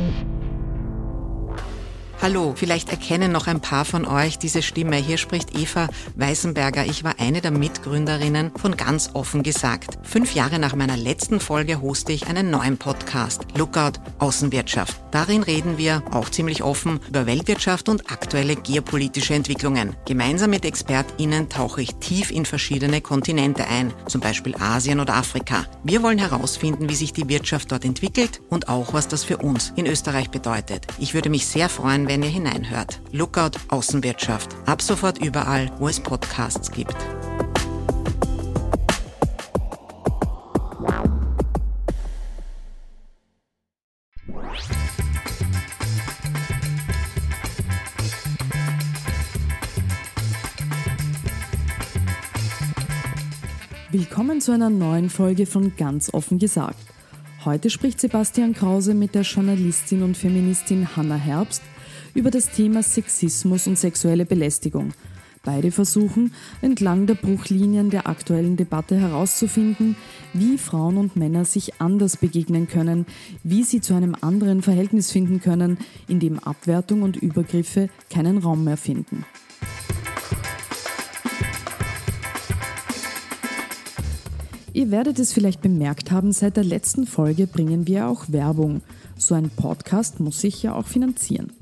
Mm-hmm. Hallo, vielleicht erkennen noch ein paar von euch diese Stimme. Hier spricht Eva Weißenberger. Ich war eine der Mitgründerinnen von Ganz offen gesagt. Fünf Jahre nach meiner letzten Folge hoste ich einen neuen Podcast, Lookout Außenwirtschaft. Darin reden wir, auch ziemlich offen, über Weltwirtschaft und aktuelle geopolitische Entwicklungen. Gemeinsam mit ExpertInnen tauche ich tief in verschiedene Kontinente ein, zum Beispiel Asien oder Afrika. Wir wollen herausfinden, wie sich die Wirtschaft dort entwickelt und auch, was das für uns in Österreich bedeutet. Ich würde mich sehr freuen, wenn ihr hineinhört. Lookout Außenwirtschaft. Ab sofort überall, wo es Podcasts gibt. Willkommen zu einer neuen Folge von Ganz offen gesagt. Heute spricht Sebastian Krause mit der Journalistin und Feministin Hanna Herbst über das Thema Sexismus und sexuelle Belästigung. Beide versuchen, entlang der Bruchlinien der aktuellen Debatte herauszufinden, wie Frauen und Männer sich anders begegnen können, wie sie zu einem anderen Verhältnis finden können, in dem Abwertung und Übergriffe keinen Raum mehr finden. Ihr werdet es vielleicht bemerkt haben, seit der letzten Folge bringen wir auch Werbung. So ein Podcast muss sich ja auch finanzieren.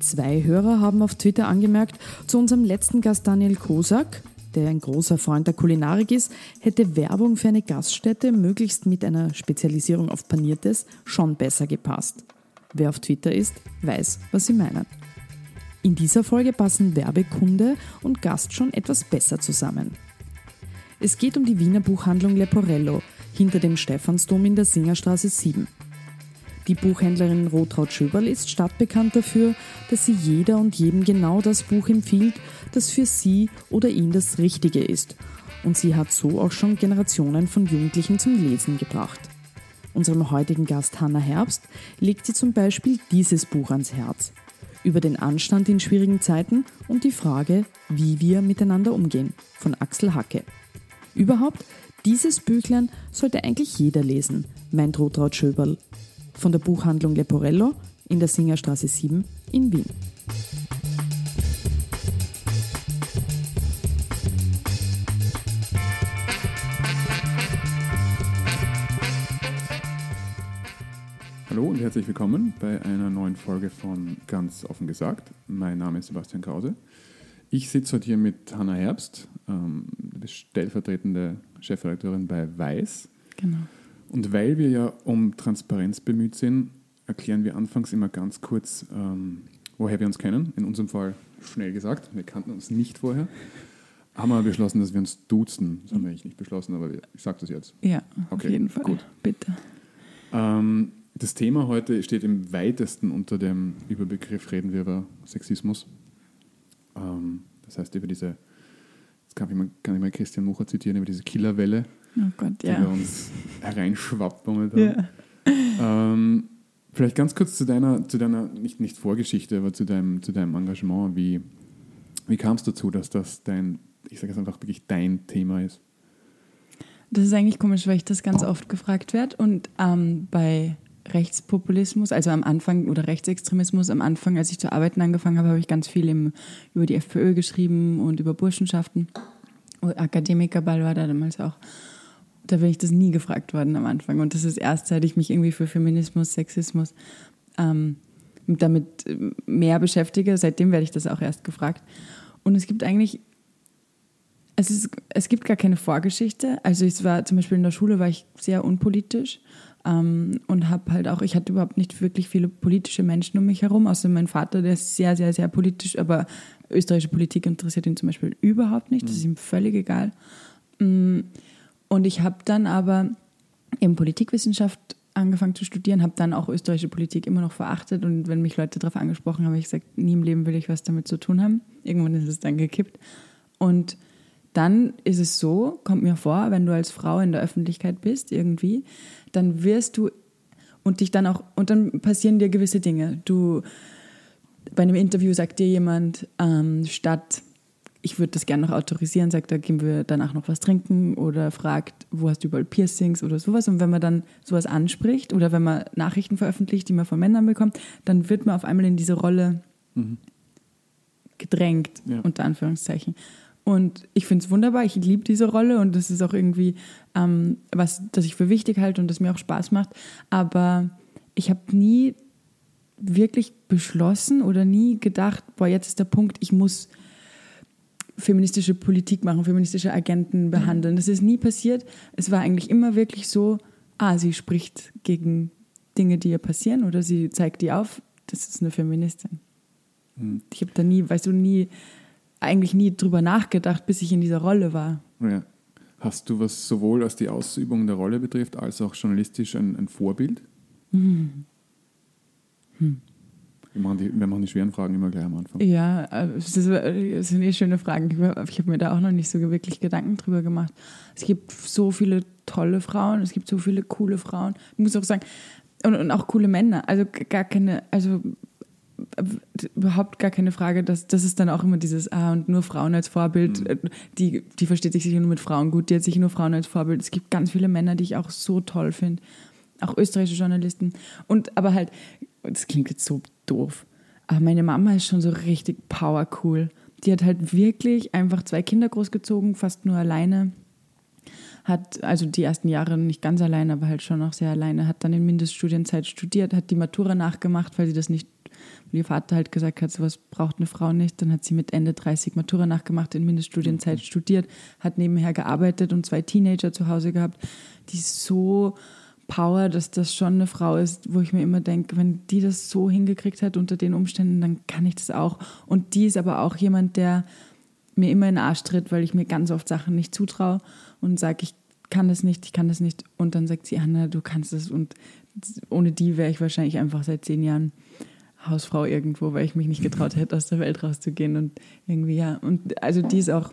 Zwei Hörer haben auf Twitter angemerkt, zu unserem letzten Gast Daniel Kosak, der ein großer Freund der Kulinarik ist, hätte Werbung für eine Gaststätte, möglichst mit einer Spezialisierung auf Paniertes, schon besser gepasst. Wer auf Twitter ist, weiß, was sie meinen. In dieser Folge passen Werbekunde und Gast schon etwas besser zusammen. Es geht um die Wiener Buchhandlung Leporello hinter dem Stephansdom in der Singerstraße 7. Die Buchhändlerin Rotraud Schöberl ist stadtbekannt dafür, dass sie jeder und jedem genau das Buch empfiehlt, das für sie oder ihn das Richtige ist. Und sie hat so auch schon Generationen von Jugendlichen zum Lesen gebracht. Unserem heutigen Gast Hanna Herbst legt sie zum Beispiel dieses Buch ans Herz. Über den Anstand in schwierigen Zeiten und die Frage, wie wir miteinander umgehen, von Axel Hacke. Überhaupt, dieses Büchlein sollte eigentlich jeder lesen, meint Rotraud Schöberl von der Buchhandlung Leporello in der Singerstraße 7 in Wien. Hallo und herzlich willkommen bei einer neuen Folge von Ganz offen gesagt. Mein Name ist Sebastian Krause. Ich sitze heute hier mit Hanna Herbst, ähm, stellvertretende Chefredakteurin bei Weiß. Genau. Und weil wir ja um Transparenz bemüht sind, erklären wir anfangs immer ganz kurz, ähm, woher wir uns kennen. In unserem Fall schnell gesagt, wir kannten uns nicht vorher. Haben wir beschlossen, dass wir uns duzen. Das haben wir eigentlich nicht beschlossen, aber ich sage das jetzt. Ja, okay, auf jeden Fall. Gut. Bitte. Ähm, das Thema heute steht im weitesten unter dem Überbegriff reden wir über Sexismus. Ähm, das heißt, über diese, jetzt kann ich mal, kann ich mal Christian Mucher zitieren, über diese Killerwelle, Oh Gott, ja. die bei uns hereinschwappt momentan. Ja. Ähm, vielleicht ganz kurz zu deiner, zu deiner nicht, nicht Vorgeschichte, aber zu deinem, zu deinem Engagement. Wie, wie kam es dazu, dass das dein, ich sage es einfach wirklich dein Thema ist? Das ist eigentlich komisch, weil ich das ganz oft gefragt werde. Und ähm, bei Rechtspopulismus, also am Anfang, oder Rechtsextremismus, am Anfang, als ich zu arbeiten angefangen habe, habe ich ganz viel im, über die FPÖ geschrieben und über Burschenschaften. Akademikerball war da damals auch da bin ich das nie gefragt worden am Anfang. Und das ist erst, seit ich mich irgendwie für Feminismus, Sexismus ähm, damit mehr beschäftige, seitdem werde ich das auch erst gefragt. Und es gibt eigentlich, es, ist, es gibt gar keine Vorgeschichte. Also ich war zum Beispiel in der Schule, war ich sehr unpolitisch ähm, und habe halt auch, ich hatte überhaupt nicht wirklich viele politische Menschen um mich herum, außer mein Vater, der ist sehr, sehr, sehr politisch, aber österreichische Politik interessiert ihn zum Beispiel überhaupt nicht, das ist ihm völlig egal. Mhm und ich habe dann aber in Politikwissenschaft angefangen zu studieren, habe dann auch österreichische Politik immer noch verachtet und wenn mich Leute darauf angesprochen haben, habe ich gesagt, nie im Leben will ich was damit zu tun haben. Irgendwann ist es dann gekippt. Und dann ist es so, kommt mir vor, wenn du als Frau in der Öffentlichkeit bist irgendwie, dann wirst du und dich dann auch, und dann passieren dir gewisse Dinge. Du, bei einem Interview sagt dir jemand, ähm, statt ich würde das gerne noch autorisieren, sagt, da gehen wir danach noch was trinken oder fragt, wo hast du überall Piercings oder sowas. Und wenn man dann sowas anspricht oder wenn man Nachrichten veröffentlicht, die man von Männern bekommt, dann wird man auf einmal in diese Rolle mhm. gedrängt, ja. unter Anführungszeichen. Und ich finde es wunderbar, ich liebe diese Rolle und das ist auch irgendwie ähm, was, das ich für wichtig halte und das mir auch Spaß macht. Aber ich habe nie wirklich beschlossen oder nie gedacht, boah, jetzt ist der Punkt, ich muss feministische Politik machen, feministische Agenten behandeln. Das ist nie passiert. Es war eigentlich immer wirklich so, ah, sie spricht gegen Dinge, die ihr passieren oder sie zeigt die auf, das ist eine Feministin. Mhm. Ich habe da nie, weißt du, nie eigentlich nie drüber nachgedacht, bis ich in dieser Rolle war. Ja. Hast du, was sowohl was die Ausübung der Rolle betrifft, als auch journalistisch ein, ein Vorbild? Hm. Hm. Wir, machen die, wir machen die schweren Fragen immer gleich am Anfang. Ja, äh, das sind eh schöne Fragen. Ich habe mir da auch noch nicht so wirklich Gedanken drüber gemacht. Es gibt so viele tolle Frauen, es gibt so viele coole Frauen. Ich muss auch sagen, und, und auch coole Männer. Also gar keine, also überhaupt gar keine Frage, dass das ist dann auch immer dieses, ah, und nur Frauen als Vorbild, mhm. die, die versteht sich sicher nur mit Frauen gut, die hat sich nur Frauen als Vorbild. Es gibt ganz viele Männer, die ich auch so toll finde. Auch österreichische Journalisten. Und aber halt, das klingt jetzt so doof, aber meine Mama ist schon so richtig powercool. Die hat halt wirklich einfach zwei Kinder großgezogen, fast nur alleine. Hat also die ersten Jahre nicht ganz alleine, aber halt schon auch sehr alleine. Hat dann in Mindeststudienzeit studiert, hat die Matura nachgemacht, weil sie das nicht weil ihr Vater halt gesagt hat, sowas braucht eine Frau nicht. Dann hat sie mit Ende 30 Matura nachgemacht, in Mindeststudienzeit mhm. studiert, hat nebenher gearbeitet und zwei Teenager zu Hause gehabt, die so Power, dass das schon eine Frau ist, wo ich mir immer denke, wenn die das so hingekriegt hat unter den Umständen, dann kann ich das auch. Und die ist aber auch jemand, der mir immer in den Arsch tritt, weil ich mir ganz oft Sachen nicht zutraue und sage, ich kann das nicht, ich kann das nicht. Und dann sagt sie, Anna, du kannst es. Und ohne die wäre ich wahrscheinlich einfach seit zehn Jahren Hausfrau irgendwo, weil ich mich nicht getraut hätte, aus der Welt rauszugehen. Und irgendwie, ja. Und also die ist auch,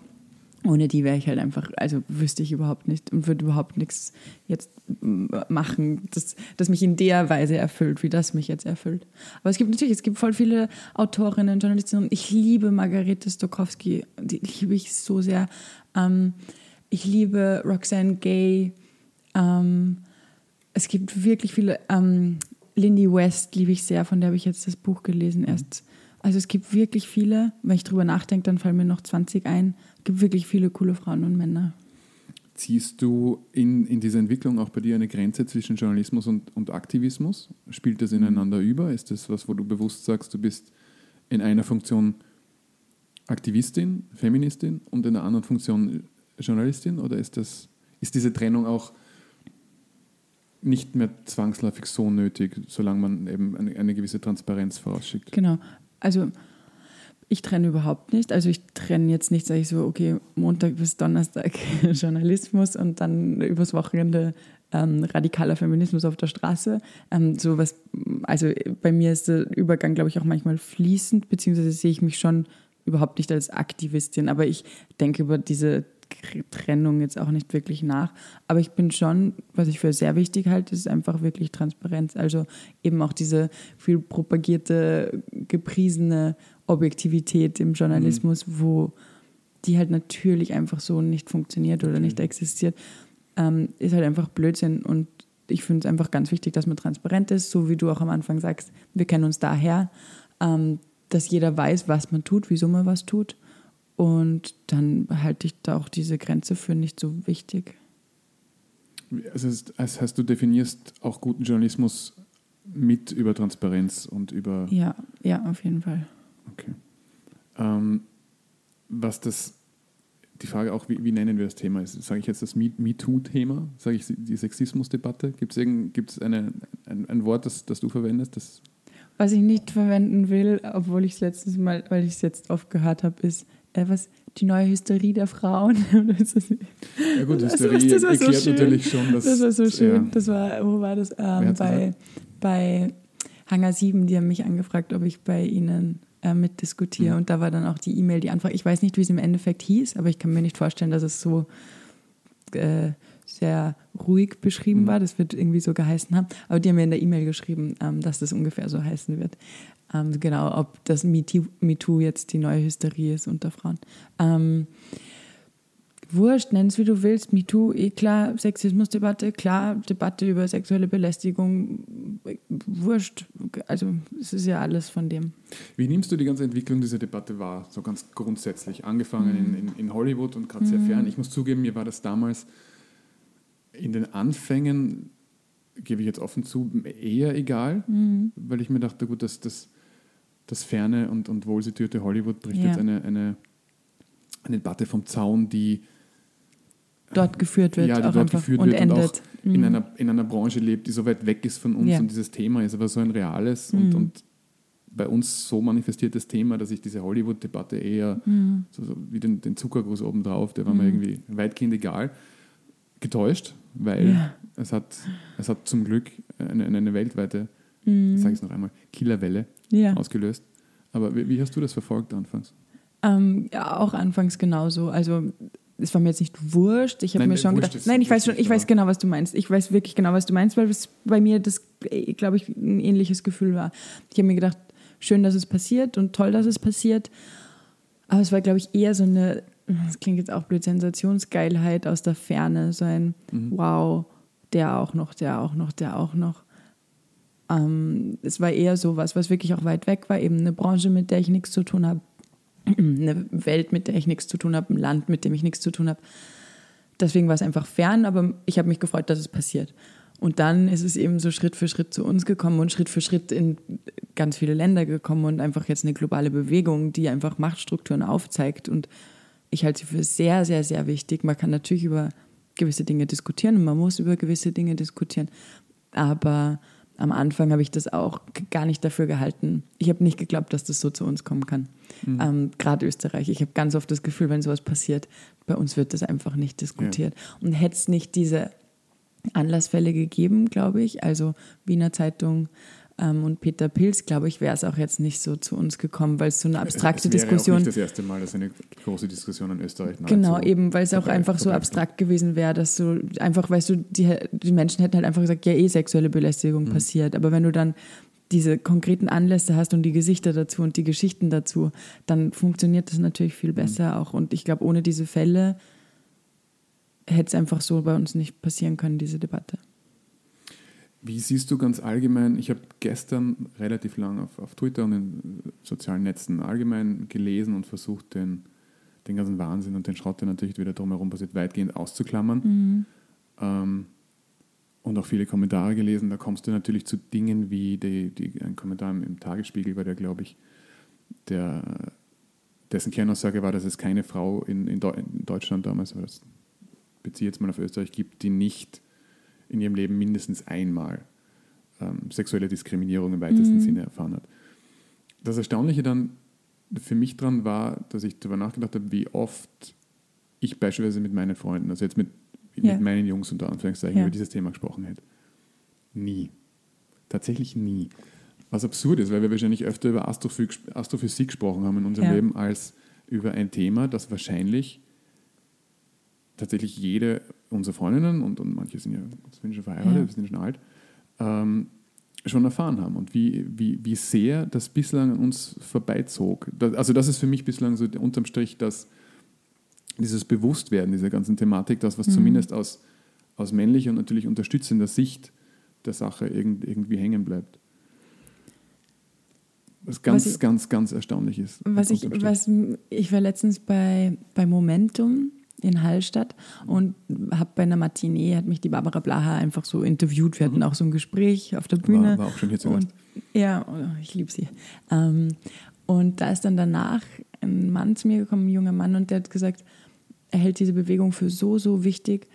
ohne die wäre ich halt einfach, also wüsste ich überhaupt nicht und würde überhaupt nichts jetzt machen, das, das mich in der Weise erfüllt, wie das mich jetzt erfüllt. Aber es gibt natürlich, es gibt voll viele Autorinnen, Journalistinnen. Ich liebe Margarete Stokowski, die liebe ich so sehr. Ähm, ich liebe Roxane Gay. Ähm, es gibt wirklich viele. Ähm, Lindy West liebe ich sehr, von der habe ich jetzt das Buch gelesen erst. Also es gibt wirklich viele, wenn ich drüber nachdenke, dann fallen mir noch 20 ein. Es gibt wirklich viele coole Frauen und Männer. Ziehst du in, in dieser Entwicklung auch bei dir eine Grenze zwischen Journalismus und, und Aktivismus? Spielt das ineinander mhm. über? Ist das was, wo du bewusst sagst, du bist in einer Funktion Aktivistin, Feministin und in einer anderen Funktion Journalistin? Oder ist, das, ist diese Trennung auch nicht mehr zwangsläufig so nötig, solange man eben eine, eine gewisse Transparenz vorausschickt. Genau. Also ich trenne überhaupt nicht. Also ich trenne jetzt nicht, sage ich so, okay, Montag bis Donnerstag Journalismus und dann übers Wochenende ähm, radikaler Feminismus auf der Straße. Ähm, so was, also bei mir ist der Übergang, glaube ich, auch manchmal fließend, beziehungsweise sehe ich mich schon überhaupt nicht als Aktivistin, aber ich denke über diese Trennung jetzt auch nicht wirklich nach. Aber ich bin schon, was ich für sehr wichtig halte, ist einfach wirklich Transparenz. Also eben auch diese viel propagierte, gepriesene Objektivität im Journalismus, mhm. wo die halt natürlich einfach so nicht funktioniert oder nicht existiert, ähm, ist halt einfach Blödsinn. Und ich finde es einfach ganz wichtig, dass man transparent ist, so wie du auch am Anfang sagst, wir kennen uns daher, ähm, dass jeder weiß, was man tut, wieso man was tut und dann halte ich da auch diese Grenze für nicht so wichtig. Also das heißt, du definierst auch guten Journalismus mit über Transparenz und über. Ja, ja, auf jeden Fall. Okay. Ähm, was das, die Frage auch, wie, wie nennen wir das Thema? Ist, sage ich jetzt das MeToo-Thema? Sage ich die Sexismusdebatte? Gibt es ein, ein Wort, das, das du verwendest? Das was ich nicht verwenden will, obwohl ich es letztes Mal, weil ich es jetzt oft gehört habe, ist äh, was, die neue Hysterie der Frauen. ja gut, Hysterie das, das erklärt so natürlich schon, dass... Das war so schön. Ja. Das war, wo war das? Ähm, bei, bei Hangar 7, die haben mich angefragt, ob ich bei ihnen äh, mitdiskutiere. Mhm. Und da war dann auch die E-Mail, die Anfrage. Ich weiß nicht, wie es im Endeffekt hieß, aber ich kann mir nicht vorstellen, dass es so... Äh, sehr ruhig beschrieben mhm. war. Das wird irgendwie so geheißen haben. Aber die haben mir in der E-Mail geschrieben, ähm, dass das ungefähr so heißen wird. Ähm, genau, ob das MeToo, MeToo jetzt die neue Hysterie ist unter Frauen. Ähm, wurscht, nenn es wie du willst, MeToo, eh klar, Sexismusdebatte, klar, Debatte über sexuelle Belästigung, wurscht. Also es ist ja alles von dem. Wie nimmst du die ganze Entwicklung dieser Debatte wahr, so ganz grundsätzlich? Angefangen mhm. in, in, in, Hollywood und gerade mhm. sehr fern. Ich muss zugeben, mir war das damals in den Anfängen, gebe ich jetzt offen zu, eher egal, mhm. weil ich mir dachte, gut, dass das, das ferne und, und wohlsituierte Hollywood bricht ja. jetzt eine, eine, eine Debatte vom Zaun, die dort geführt wird. Ja, die dort geführt und wird endet. und auch mhm. in, einer, in einer Branche lebt, die so weit weg ist von uns ja. und dieses Thema ist aber so ein reales mhm. und, und bei uns so manifestiertes Thema, dass ich diese Hollywood-Debatte eher mhm. so, so, wie den, den Zuckerguss obendrauf, der war mir mhm. irgendwie weitgehend egal, getäuscht, weil ja. es, hat, es hat zum Glück eine, eine weltweite, mhm. sage ich es noch einmal, Killerwelle ja. ausgelöst. Aber wie, wie, hast du das verfolgt anfangs? Ähm, ja, auch anfangs genauso. Also es war mir jetzt nicht wurscht. Ich habe mir schon gedacht, nein, ich weiß schon, ich weiß genau, was du meinst. Ich weiß wirklich genau, was du meinst, weil es bei mir das, glaube ich, ein ähnliches Gefühl war. Ich habe mir gedacht, schön, dass es passiert und toll, dass es passiert. Aber es war, glaube ich, eher so eine, das klingt jetzt auch blöd, Sensationsgeilheit aus der Ferne. So ein mhm. Wow, der auch noch, der auch noch, der auch noch. Ähm, es war eher so was, was wirklich auch weit weg war, eben eine Branche, mit der ich nichts zu tun habe eine Welt, mit der ich nichts zu tun habe, ein Land, mit dem ich nichts zu tun habe. Deswegen war es einfach fern, aber ich habe mich gefreut, dass es passiert. Und dann ist es eben so Schritt für Schritt zu uns gekommen und Schritt für Schritt in ganz viele Länder gekommen und einfach jetzt eine globale Bewegung, die einfach Machtstrukturen aufzeigt. Und ich halte sie für sehr, sehr, sehr wichtig. Man kann natürlich über gewisse Dinge diskutieren und man muss über gewisse Dinge diskutieren. Aber am Anfang habe ich das auch gar nicht dafür gehalten. Ich habe nicht geglaubt, dass das so zu uns kommen kann. Mhm. Ähm, Gerade Österreich. Ich habe ganz oft das Gefühl, wenn sowas passiert, bei uns wird das einfach nicht diskutiert. Ja. Und hätte es nicht diese Anlassfälle gegeben, glaube ich, also Wiener Zeitung, und Peter Pilz, glaube ich, wäre es auch jetzt nicht so zu uns gekommen, weil es so eine abstrakte es wäre Diskussion. Auch nicht das erste Mal, dass eine große Diskussion in Österreich Genau, eben, weil es auch einfach so abstrakt gewesen wäre, dass du einfach, weißt du, die, die Menschen hätten halt einfach gesagt, ja, eh sexuelle Belästigung mhm. passiert. Aber wenn du dann diese konkreten Anlässe hast und die Gesichter dazu und die Geschichten dazu, dann funktioniert das natürlich viel mhm. besser mhm. auch. Und ich glaube, ohne diese Fälle hätte es einfach so bei uns nicht passieren können, diese Debatte. Wie siehst du ganz allgemein, ich habe gestern relativ lang auf, auf Twitter und in sozialen Netzen allgemein gelesen und versucht, den, den ganzen Wahnsinn und den Schrott, der natürlich wieder drumherum passiert, weitgehend auszuklammern. Mhm. Ähm, und auch viele Kommentare gelesen. Da kommst du natürlich zu Dingen wie die, die, ein Kommentar im Tagesspiegel war der, glaube ich, der, dessen Kernaussage war, dass es keine Frau in, in, Deutschland damals, aber das beziehe jetzt mal auf Österreich, gibt, die nicht in ihrem Leben mindestens einmal ähm, sexuelle Diskriminierung im weitesten mhm. Sinne erfahren hat. Das Erstaunliche dann für mich dran war, dass ich darüber nachgedacht habe, wie oft ich beispielsweise mit meinen Freunden, also jetzt mit, ja. mit meinen Jungs unter Anführungszeichen, ja. über dieses Thema gesprochen hätte. Nie. Tatsächlich nie. Was absurd ist, weil wir wahrscheinlich öfter über Astrophysik, Astrophysik gesprochen haben in unserem ja. Leben als über ein Thema, das wahrscheinlich tatsächlich jede unserer Freundinnen, und, und manche sind ja sind schon verheiratet, ja. sind schon alt, ähm, schon erfahren haben und wie, wie, wie sehr das bislang an uns vorbeizog. Das, also das ist für mich bislang so unterm Strich dass dieses Bewusstwerden dieser ganzen Thematik, das, was mhm. zumindest aus, aus männlicher und natürlich unterstützender Sicht der Sache irgend, irgendwie hängen bleibt. Was ganz, was ich, ganz, ganz erstaunlich ist. Was ich, was, ich war letztens bei, bei Momentum in Hallstatt und habe bei einer Matinee, hat mich die Barbara Blaha einfach so interviewt. Wir hatten mhm. auch so ein Gespräch auf der Bühne. War, war auch schon hier zu und, Ja, oh, ich liebe sie. Ähm, und da ist dann danach ein Mann zu mir gekommen, ein junger Mann, und der hat gesagt, er hält diese Bewegung für so, so wichtig,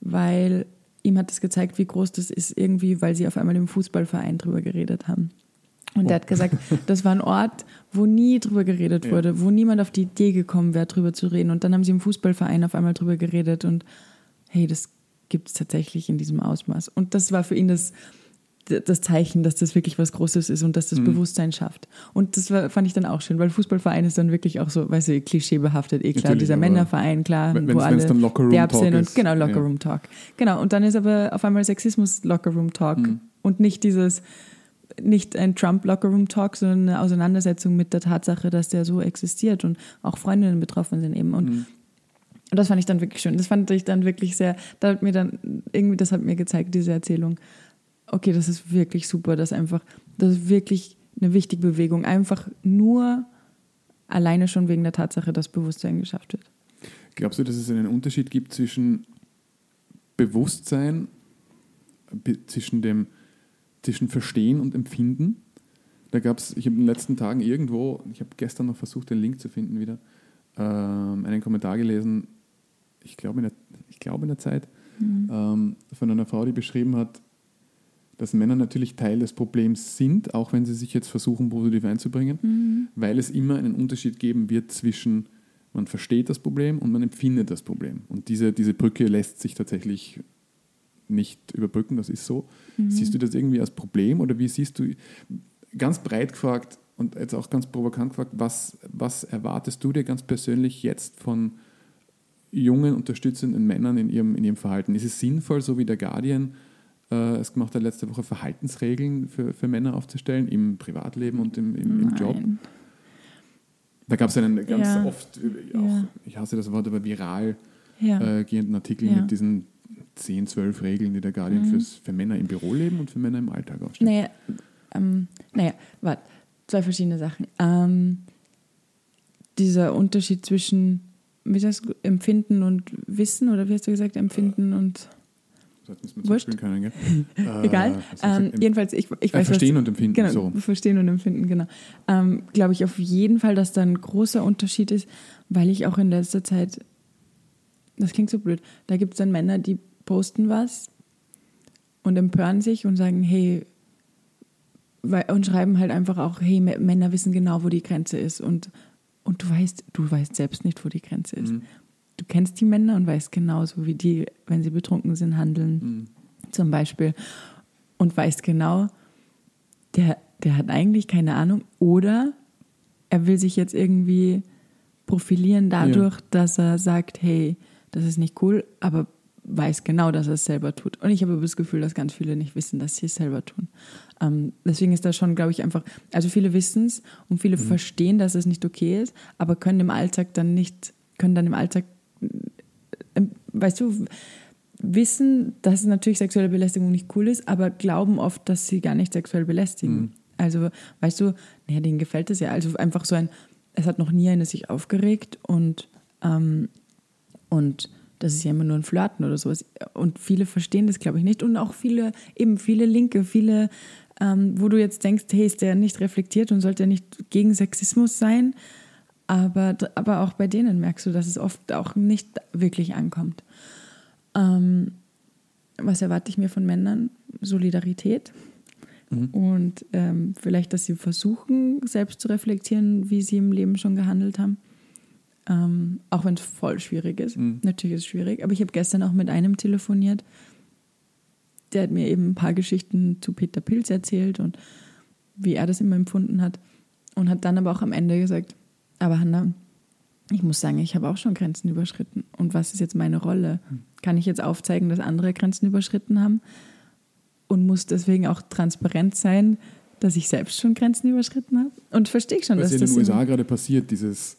weil ihm hat es gezeigt, wie groß das ist, irgendwie, weil sie auf einmal im Fußballverein drüber geredet haben. Und oh. er hat gesagt, das war ein Ort, wo nie drüber geredet ja. wurde, wo niemand auf die Idee gekommen wäre, drüber zu reden. Und dann haben sie im Fußballverein auf einmal drüber geredet und hey, das gibt es tatsächlich in diesem Ausmaß. Und das war für ihn das, das Zeichen, dass das wirklich was Großes ist und dass das Mhm. Bewusstsein schafft. Und das war, fand ich dann auch schön, weil Fußballverein ist dann wirklich auch so, weißt du, klischeebehaftet, eh klar, Natürlich, dieser Männerverein, klar, wenn- wo alle dann Locker derb sind und ist, genau, ja. Locker Room Talk. Genau, und dann ist aber auf einmal Sexismus Locker Room Talk Mhm. und nicht dieses, nicht ein Trump Locker Room Talk, sondern eine Auseinandersetzung mit der Tatsache, dass der so existiert und auch Freundinnen betroffen sind eben. Und Mhm. das fand ich dann wirklich schön. Das fand ich dann wirklich sehr, da hat mir dann, irgendwie, das hat mir gezeigt, diese Erzählung. Okay, das ist wirklich super, dass einfach, das ist wirklich eine wichtige Bewegung. Einfach nur alleine schon wegen der Tatsache, dass Bewusstsein geschafft wird. Glaubst du, dass es einen Unterschied gibt zwischen Bewusstsein, be- zwischen dem zwischen Verstehen und Empfinden? Da gab es, ich habe in den letzten Tagen irgendwo, ich habe gestern noch versucht, den Link zu finden wieder, ähm, einen Kommentar gelesen, ich glaube in der, ich glaube in der Zeit, ähm, von einer Frau, die beschrieben hat, dass Männer natürlich Teil des Problems sind, auch wenn sie sich jetzt versuchen, positiv einzubringen, weil es immer einen Unterschied geben wird zwischen man versteht das Problem und man empfindet das Problem. Und diese, diese Brücke lässt sich tatsächlich nicht überbrücken, das ist so. Siehst du das irgendwie als Problem oder wie siehst du, ganz breit gefragt und jetzt auch ganz provokant gefragt, was, was erwartest du dir ganz persönlich jetzt von jungen, unterstützenden Männern in ihrem, in ihrem Verhalten? Ist es sinnvoll, so wie der Guardian äh, es gemacht hat, letzte Woche Verhaltensregeln für, für Männer aufzustellen, im Privatleben und im, im, im Job? Da gab es einen ganz Ja. oft, äh, auch, Ja. ich hasse das Wort, aber viral Ja. äh, gehenden Artikel mit diesen 10, 12 Regeln, die der Guardian Mhm. fürs, für Männer im Büroleben und für Männer im Alltag aufstellt. Naja, ähm, naja, warte, zwei verschiedene Sachen. Ähm, dieser Unterschied zwischen, wie du, Empfinden und Wissen, oder wie hast du gesagt, Empfinden und, Das müssen wir Wurscht. können, gell? Äh, egal. gesagt? Ähm, jedenfalls, ich, ich Äh, weiß, verstehen was, und empfinden, Genau, so. verstehen und empfinden, genau. Ähm, Glaube ich auf jeden Fall, dass da ein großer Unterschied ist, weil ich auch in letzter Zeit, das klingt so blöd, da gibt es dann Männer, die posten was und empören sich und sagen, hey, und schreiben halt einfach auch, hey, Männer wissen genau, wo die Grenze ist und, und du weißt, du weißt selbst nicht, wo die Grenze ist. Mhm. Du kennst die Männer und weißt genauso, wie die, wenn sie betrunken sind, handeln Mhm. zum Beispiel und weißt genau, der, der hat eigentlich keine Ahnung oder er will sich jetzt irgendwie profilieren dadurch, dass er sagt, hey, das ist nicht cool, aber weiß genau, dass er es selber tut. Und ich habe das Gefühl, dass ganz viele nicht wissen, dass sie es selber tun. Ähm, deswegen ist das schon, glaube ich, einfach, also viele wissen es und viele verstehen, dass es nicht okay ist, aber können im Alltag dann nicht, können dann im Alltag, ähm, weißt du, wissen, dass natürlich sexuelle Belästigung nicht cool ist, aber glauben oft, dass sie gar nicht sexuell belästigen. Also, weißt du, naja, denen gefällt es ja. Also einfach so ein, es hat noch nie eine sich aufgeregt und, ähm, und das ist ja immer nur ein Flirten oder sowas. Und viele verstehen das, glaube ich, nicht. Und auch viele, eben viele Linke, viele, ähm, wo du jetzt denkst, hey, ist der nicht reflektiert und sollte er nicht gegen Sexismus sein? Aber, aber auch bei denen merkst du, dass es oft auch nicht wirklich ankommt. Ähm, was erwarte ich mir von Männern? Solidarität. Und ähm, vielleicht, dass sie versuchen, selbst zu reflektieren, wie sie im Leben schon gehandelt haben. Ähm, auch wenn es voll schwierig ist. Mhm. Natürlich ist es schwierig. Aber ich habe gestern auch mit einem telefoniert, der hat mir eben ein paar Geschichten zu Peter Pilz erzählt und wie er das immer empfunden hat. Und hat dann aber auch am Ende gesagt, aber Hanna, ich muss sagen, ich habe auch schon Grenzen überschritten. Und was ist jetzt meine Rolle? Kann ich jetzt aufzeigen, dass andere Grenzen überschritten haben? Und muss deswegen auch transparent sein, dass ich selbst schon Grenzen überschritten habe? Und verstehe ich schon, Was dass ja in den das USA gerade passiert, dieses,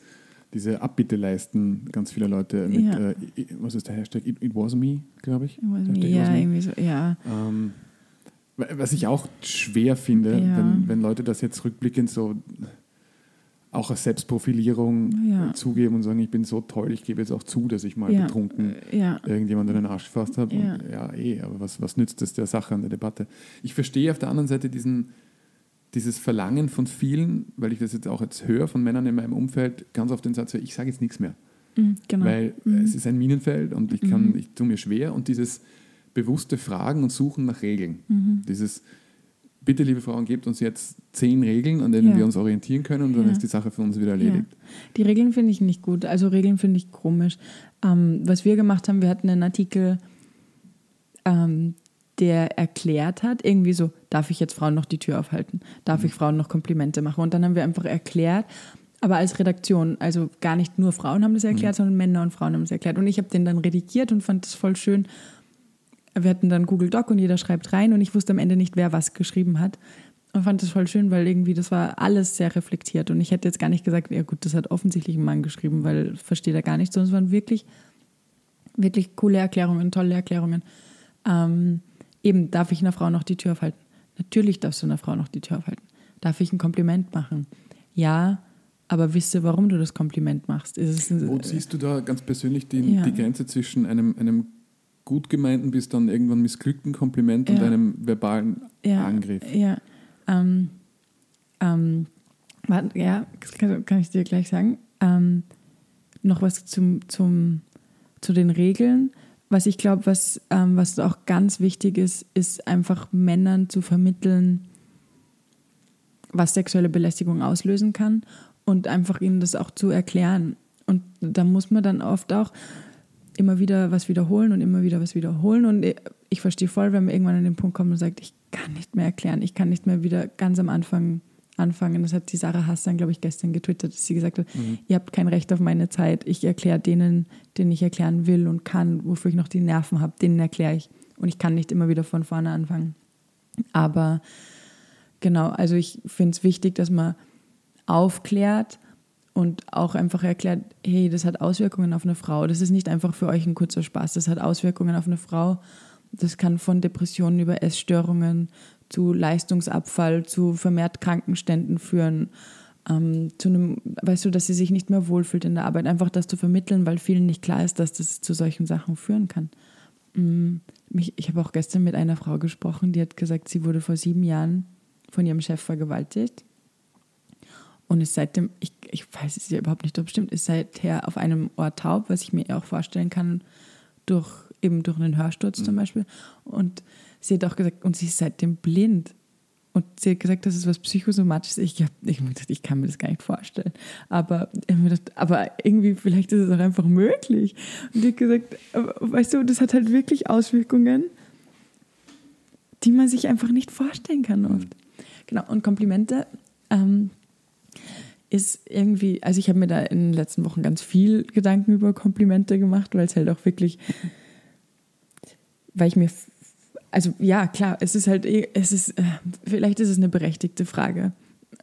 diese Abbitte leisten ganz vieler Leute mit, Ja. äh, was ist der Hashtag? It, it was me, glaube ich. it was ja, me. irgendwie so, ja. Ähm, wa- was ich auch schwer finde, Ja. wenn, wenn Leute das jetzt rückblickend so auch als Selbstprofilierung Ja. äh, zugeben und sagen, ich bin so toll, ich gebe jetzt auch zu, dass ich mal Ja. betrunken Ja, irgendjemand an den Arsch gefasst habe. Ja. Und, ja, eh, aber was, was nützt es der Sache an der Debatte? Ich verstehe auf der anderen Seite diesen, dieses Verlangen von vielen, weil ich das jetzt auch jetzt höre von Männern in meinem Umfeld, ganz oft den Satz, höre, ich sage jetzt nichts mehr. mhm, genau. Weil äh, es ist ein Minenfeld und ich kann, ich tue mir schwer und dieses bewusste Fragen und Suchen nach Regeln. Mhm. Dieses, bitte liebe Frauen, gebt uns jetzt zehn Regeln, an denen Ja. wir uns orientieren können und dann Ja. ist die Sache für uns wieder erledigt. Die Regeln finde ich nicht gut. Also Regeln finde ich komisch. Ähm, was wir gemacht haben, wir hatten einen Artikel, ähm, der erklärt hat, irgendwie so, darf ich jetzt Frauen noch die Tür aufhalten? Darf ich Frauen noch Komplimente machen? Und dann haben wir einfach erklärt, aber als Redaktion, also gar nicht nur Frauen haben das erklärt, sondern Männer und Frauen haben das erklärt. Und ich habe den dann redigiert und fand das voll schön. Wir hatten dann Google Doc und jeder schreibt rein und ich wusste am Ende nicht, wer was geschrieben hat. Und fand das voll schön, weil irgendwie das war alles sehr reflektiert. Und ich hätte jetzt gar nicht gesagt, ja gut, das hat offensichtlich ein Mann geschrieben, weil versteht er gar nicht, sondern es waren wirklich, wirklich coole Erklärungen, tolle Erklärungen. Ähm, eben, darf ich einer Frau noch die Tür aufhalten? Natürlich darfst du einer Frau noch die Tür aufhalten. Darf ich ein Kompliment machen? Ja, aber wisse, warum du das Kompliment machst. Ist es, Wo siehst du da ganz persönlich die, Ja. die Grenze zwischen einem, einem gut gemeinten bis dann irgendwann missglückten Kompliment und Ja. einem verbalen ja, Angriff? Ja, ähm, ähm, warte, ja, kann, kann ich dir gleich sagen. Ähm, noch was zum, zum, zu den Regeln. Was ich glaube, was, ähm, was auch ganz wichtig ist, ist einfach Männern zu vermitteln, was sexuelle Belästigung auslösen kann und einfach ihnen das auch zu erklären. Und da muss man dann oft auch immer wieder was wiederholen und immer wieder was wiederholen. Und ich verstehe voll, wenn man irgendwann an den Punkt kommt und sagt, ich kann nicht mehr erklären, ich kann nicht mehr wieder ganz am Anfang anfangen. Das hat die Sarah Hassan, glaube ich, gestern getwittert, dass sie gesagt hat, ihr habt kein Recht auf meine Zeit. Ich erkläre denen, denen ich erklären will und kann, wofür ich noch die Nerven habe, denen erkläre ich. Und ich kann nicht immer wieder von vorne anfangen. Aber genau, also ich finde es wichtig, dass man aufklärt und auch einfach erklärt, hey, das hat Auswirkungen auf eine Frau. Das ist nicht einfach für euch ein kurzer Spaß, das hat Auswirkungen auf eine Frau. Das kann von Depressionen über Essstörungen zu Leistungsabfall, zu vermehrt Krankenständen führen, ähm, zu einem, weißt du, dass sie sich nicht mehr wohlfühlt in der Arbeit. Einfach das zu vermitteln, weil vielen nicht klar ist, dass das zu solchen Sachen führen kann. Mm, mich, ich habe auch gestern mit einer Frau gesprochen, die hat gesagt, sie wurde vor sieben Jahren von ihrem Chef vergewaltigt und ist seitdem, ich, ich weiß es ja überhaupt nicht, ob es stimmt, ist seither auf einem Ohr taub, was ich mir auch vorstellen kann, durch eben durch einen Hörsturz zum Beispiel. Und sie hat auch gesagt, und sie ist seitdem blind. Und sie hat gesagt, das ist was Psychosomatisches. Ich habe ich, hab gedacht, ich kann mir das gar nicht vorstellen. Aber, gedacht, aber irgendwie, vielleicht ist es auch einfach möglich. Und die hat gesagt, aber, weißt du, das hat halt wirklich Auswirkungen, die man sich einfach nicht vorstellen kann oft. Genau, und Komplimente ähm, ist irgendwie, also ich habe mir da in den letzten Wochen ganz viel Gedanken über Komplimente gemacht, weil es halt auch wirklich, weil ich mir, also ja, klar, es ist halt, eh- es ist, äh, vielleicht ist es eine berechtigte Frage.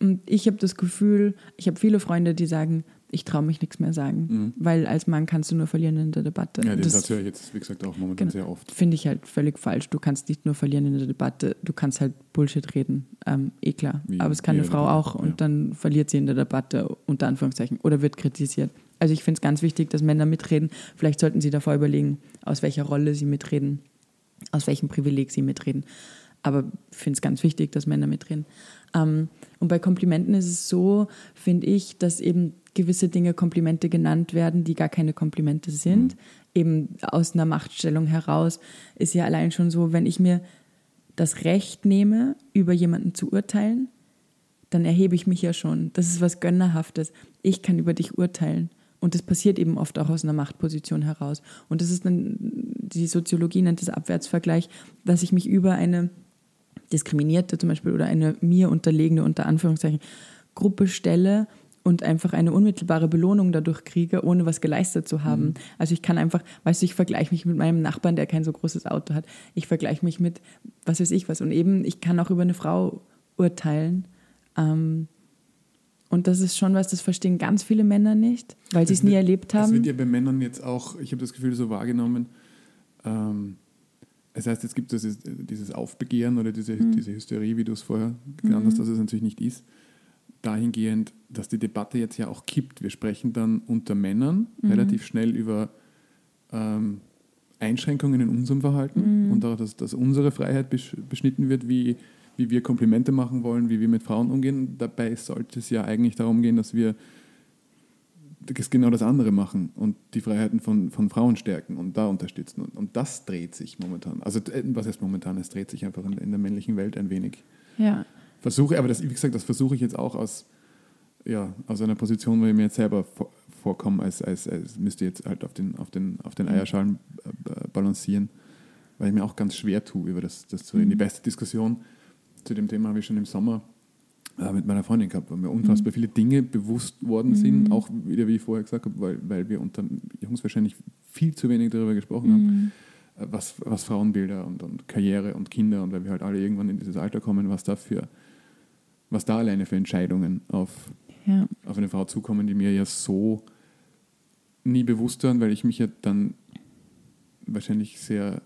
Und ich habe das Gefühl, ich habe viele Freunde, die sagen, ich traue mich nichts mehr sagen, weil als Mann kannst du nur verlieren in der Debatte. Ja, den Das- Satz höre ich jetzt, wie gesagt, auch momentan Genau. sehr oft. Finde ich halt völlig falsch. Du kannst nicht nur verlieren in der Debatte, du kannst halt Bullshit reden. Ähm, eh klar. Wie Aber es kann eine Frau Debatte, auch und ja. dann verliert sie in der Debatte, unter Anführungszeichen, oder wird kritisiert. Also ich finde es ganz wichtig, dass Männer mitreden. Vielleicht sollten sie davor überlegen, aus welcher Rolle sie mitreden, aus welchem Privileg sie mitreden. Aber ich finde es ganz wichtig, dass Männer mitreden. Ähm, und bei Komplimenten ist es so, finde ich, dass eben gewisse Dinge Komplimente genannt werden, die gar keine Komplimente sind. Eben aus einer Machtstellung heraus ist ja allein schon so, wenn ich mir das Recht nehme, über jemanden zu urteilen, dann erhebe ich mich ja schon. Das ist was Gönnerhaftes. Ich kann über dich urteilen. Und das passiert eben oft auch aus einer Machtposition heraus. Und das ist dann, die Soziologie nennt das Abwärtsvergleich, dass ich mich über eine diskriminierte zum Beispiel oder eine mir unterlegene, unter Anführungszeichen, Gruppe stelle und einfach eine unmittelbare Belohnung dadurch kriege, ohne was geleistet zu haben. Also ich kann einfach, weißt du, ich vergleiche mich mit meinem Nachbarn, der kein so großes Auto hat. Ich vergleiche mich mit was weiß ich was. Und eben, ich kann auch über eine Frau urteilen. Ähm, und das ist schon was, das verstehen ganz viele Männer nicht, weil sie es Das nie wird- erlebt Das wird haben. ja bei Männern jetzt auch, ich habe das Gefühl, so wahrgenommen. Ähm, es heißt, es gibt dieses, dieses Aufbegehren oder diese, Mhm. diese Hysterie, wie du es vorher genannt hast, dass es natürlich nicht ist. Dahingehend, dass die Debatte jetzt ja auch kippt. Wir sprechen dann unter Männern Mhm. relativ schnell über ähm, Einschränkungen in unserem Verhalten Mhm. und auch, dass, dass unsere Freiheit besch beschnitten wird, wie, wie wir Komplimente machen wollen, wie wir mit Frauen umgehen. Dabei sollte es ja eigentlich darum gehen, dass wir das genau das andere machen und die Freiheiten von, von Frauen stärken und da unterstützen. Und, und das dreht sich momentan. Also, äh, was heißt momentan? Es dreht sich einfach in, in der männlichen Welt ein wenig. Ja, Versuche, aber das, wie gesagt, das versuche ich jetzt auch aus, ja, aus einer Position, wo ich mir jetzt selber vor, vorkomme, als, als, als müsste ich jetzt halt auf den, auf den, auf den Eierschalen äh, balancieren. weil ich mir auch ganz schwer tue, über das, das zu reden. Mhm. Die beste Diskussion zu dem Thema habe ich schon im Sommer äh, mit meiner Freundin gehabt, weil mir unfassbar viele Dinge bewusst worden sind, auch wieder, wie ich vorher gesagt habe, weil, weil wir unter Jungs wahrscheinlich viel zu wenig darüber gesprochen haben, äh, was, was Frauenbilder und, und Karriere und Kinder und weil wir halt alle irgendwann in dieses Alter kommen, was da für, was da alleine für Entscheidungen auf, Ja. auf eine Frau zukommen, die mir ja so nie bewusst waren, weil ich mich ja dann wahrscheinlich sehr,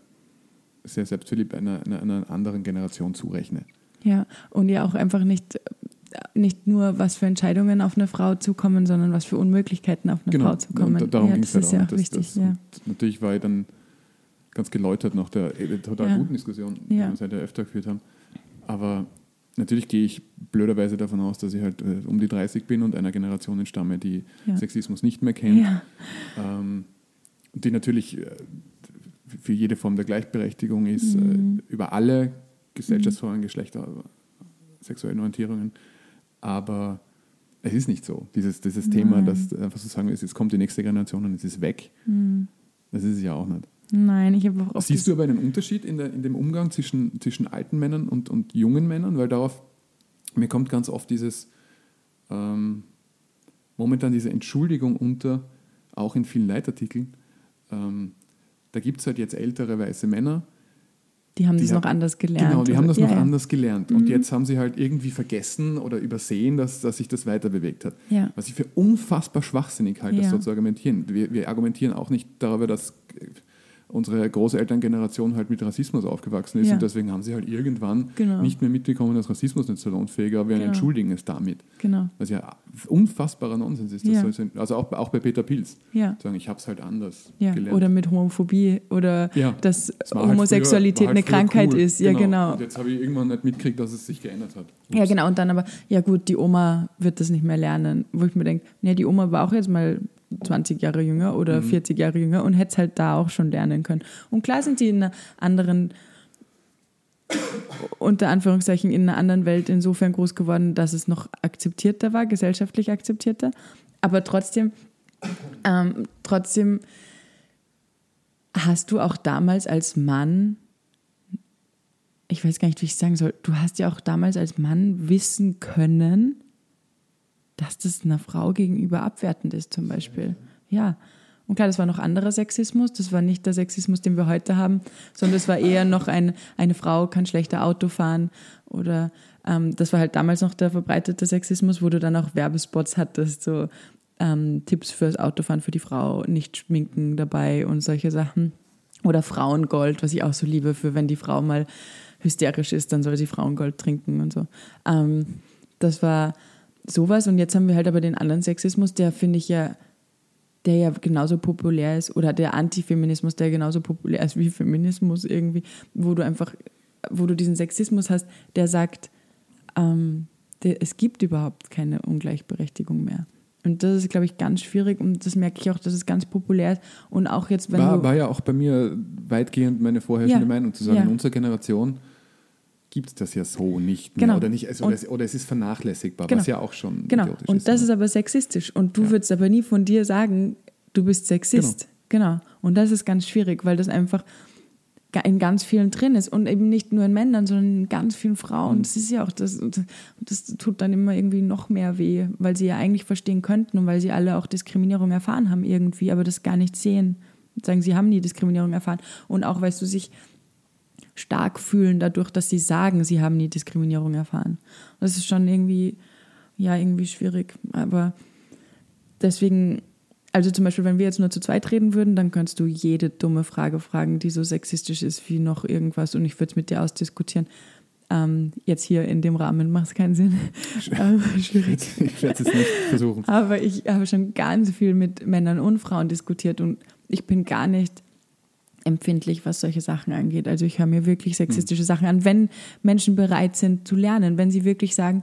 sehr selbstverliebt einer, einer, einer anderen Generation zurechne. Ja, und ja auch einfach nicht, nicht nur, was für Entscheidungen auf eine Frau zukommen, sondern was für Unmöglichkeiten auf eine Frau zukommen. Genau. darum ja, ging es halt ist ja auch. Das- wichtig. das, ja. natürlich war ich dann ganz geläutert nach der äh, total Ja. guten Diskussion, die Ja. wir seit der öfter geführt haben. Aber natürlich gehe ich blöderweise davon aus, dass ich halt äh, um die 30 bin und einer Generation entstamme, die Ja. Sexismus nicht mehr kennt. Ja. ähm, die natürlich äh, für jede Form der Gleichberechtigung ist, Mhm. über alle Gesellschaftsformen, Geschlechter, sexuellen Orientierungen. Aber es ist nicht so. Dieses, dieses Thema, dass einfach so sagen, es jetzt kommt die nächste Generation und es ist weg, Hm. das ist es ja auch nicht. Nein, ich habe auch oft Siehst du aber einen Unterschied in, der, in dem Umgang zwischen, zwischen alten Männern und, und jungen Männern? Weil darauf, mir kommt ganz oft dieses, ähm, momentan diese Entschuldigung unter, auch in vielen Leitartikeln. Ähm, da gibt es halt jetzt ältere weiße Männer. Die haben die das haben- noch anders gelernt. Genau, die haben oder- das ja, noch ja. Mhm. anders gelernt. Und jetzt haben sie halt irgendwie vergessen oder übersehen, dass, dass sich das weiter bewegt hat. Ja. Was ich für unfassbar schwachsinnig halte, das so zu argumentieren. Wir, wir argumentieren auch nicht darüber, dass unsere Großelterngeneration halt mit Rassismus aufgewachsen ist Ja. und deswegen haben sie halt irgendwann Genau. nicht mehr mitbekommen, dass Rassismus nicht salonfähig ist, aber wir Genau. entschuldigen es damit. Genau. Was ja unfassbarer Nonsens ist. Das Ja. also auch, auch bei Peter Pilz. Ja. Sagen, ich habe es halt anders Ja, gelernt. oder mit Homophobie oder dass war halt Homosexualität früher- war halt eine Krankheit cool. ist. Ja, genau. Und jetzt habe ich irgendwann nicht mitgekriegt, dass es sich geändert hat. Ja, genau. Und dann aber, ja gut, die Oma wird das nicht mehr lernen. Wo ich mir denke, nee, die Oma war auch jetzt mal 20 Jahre jünger oder 40 Jahre jünger und hätte es halt da auch schon lernen können. Und klar sind die in einer anderen, unter Anführungszeichen, in einer anderen Welt insofern groß geworden, dass es noch akzeptierter war, gesellschaftlich akzeptierter. Aber trotzdem, ähm, trotzdem hast du auch damals als Mann ich weiß gar nicht, wie ich sagen soll, du hast ja auch damals als Mann wissen können, dass das einer Frau gegenüber abwertend ist, zum Beispiel. Ja. Und klar, das war noch anderer Sexismus. Das war nicht der Sexismus, den wir heute haben, sondern es war eher noch ein, eine Frau kann schlechter Auto fahren oder ähm, das war halt damals noch der verbreitete Sexismus, wo du dann auch Werbespots hattest, so ähm, Tipps fürs Autofahren für die Frau, nicht schminken dabei und solche Sachen. Oder Frauengold, was ich auch so liebe, für wenn die Frau mal hysterisch ist, dann soll sie Frauengold trinken und so. Ähm, das war sowas. Und jetzt haben wir halt aber den anderen Sexismus, der finde ich ja, der ja genauso populär ist, oder der Antifeminismus, der genauso populär ist wie Feminismus irgendwie, wo du einfach, wo du diesen Sexismus hast, der sagt, ähm, der, es gibt überhaupt keine Ungleichberechtigung mehr. Und das ist, glaube ich, ganz schwierig und das merke ich auch, dass es ganz populär ist. Und auch jetzt, wenn War, du. war ja auch bei mir weitgehend meine vorherrschende Ja. Meinung zu sagen, Ja. in unserer Generation gibt es das ja so nicht mehr. Genau. Oder, nicht, also, Und- oder, es, ist vernachlässigbar, Genau. was ja auch schon Genau. idiotisch Und ist. das ist aber sexistisch. Und du Ja. würdest aber nie von dir sagen, du bist Sexist. Genau. Und das ist ganz schwierig, weil das einfach in ganz vielen drin ist. Und eben nicht nur in Männern, sondern in ganz vielen Frauen. Mhm. Das ist ja auch das, und das tut dann immer irgendwie noch mehr weh, weil sie ja eigentlich verstehen könnten und weil sie alle auch Diskriminierung erfahren haben irgendwie, aber das gar nicht sehen. Und sagen, sie haben nie Diskriminierung erfahren. Und auch, weißt du, sich stark fühlen dadurch, dass sie sagen, sie haben nie Diskriminierung erfahren. Das ist schon irgendwie, ja, irgendwie schwierig. Aber deswegen, also zum Beispiel, wenn wir jetzt nur zu zweit reden würden, dann könntest du jede dumme Frage fragen, die so sexistisch ist wie noch irgendwas und ich würde es mit dir ausdiskutieren. Ähm, jetzt hier in dem Rahmen macht es keinen Sinn. Ähm, schwierig. ich werde es nicht versuchen. Aber ich habe schon ganz viel mit Männern und Frauen diskutiert und ich bin gar nicht empfindlich, was solche Sachen angeht. Also ich höre mir wirklich sexistische Sachen an, wenn Menschen bereit sind zu lernen, wenn sie wirklich sagen,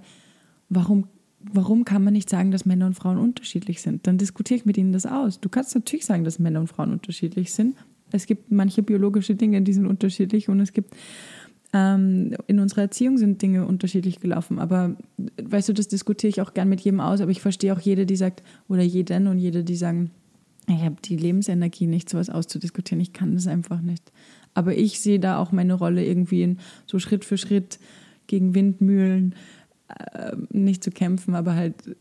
warum, warum kann man nicht sagen, dass Männer und Frauen unterschiedlich sind? Dann diskutiere ich mit ihnen das aus. Du kannst natürlich sagen, dass Männer und Frauen unterschiedlich sind. Es gibt manche biologische Dinge, die sind unterschiedlich und es gibt ähm, in unserer Erziehung sind Dinge unterschiedlich gelaufen. Aber weißt du, das diskutiere ich auch gern mit jedem aus. Aber ich verstehe auch jede, die sagt, oder jeden und jede, die sagen, ich habe die Lebensenergie nicht, sowas auszudiskutieren. Ich kann das einfach nicht. Aber ich sehe da auch meine Rolle irgendwie in so Schritt für Schritt gegen Windmühlen äh, nicht zu kämpfen, aber halt,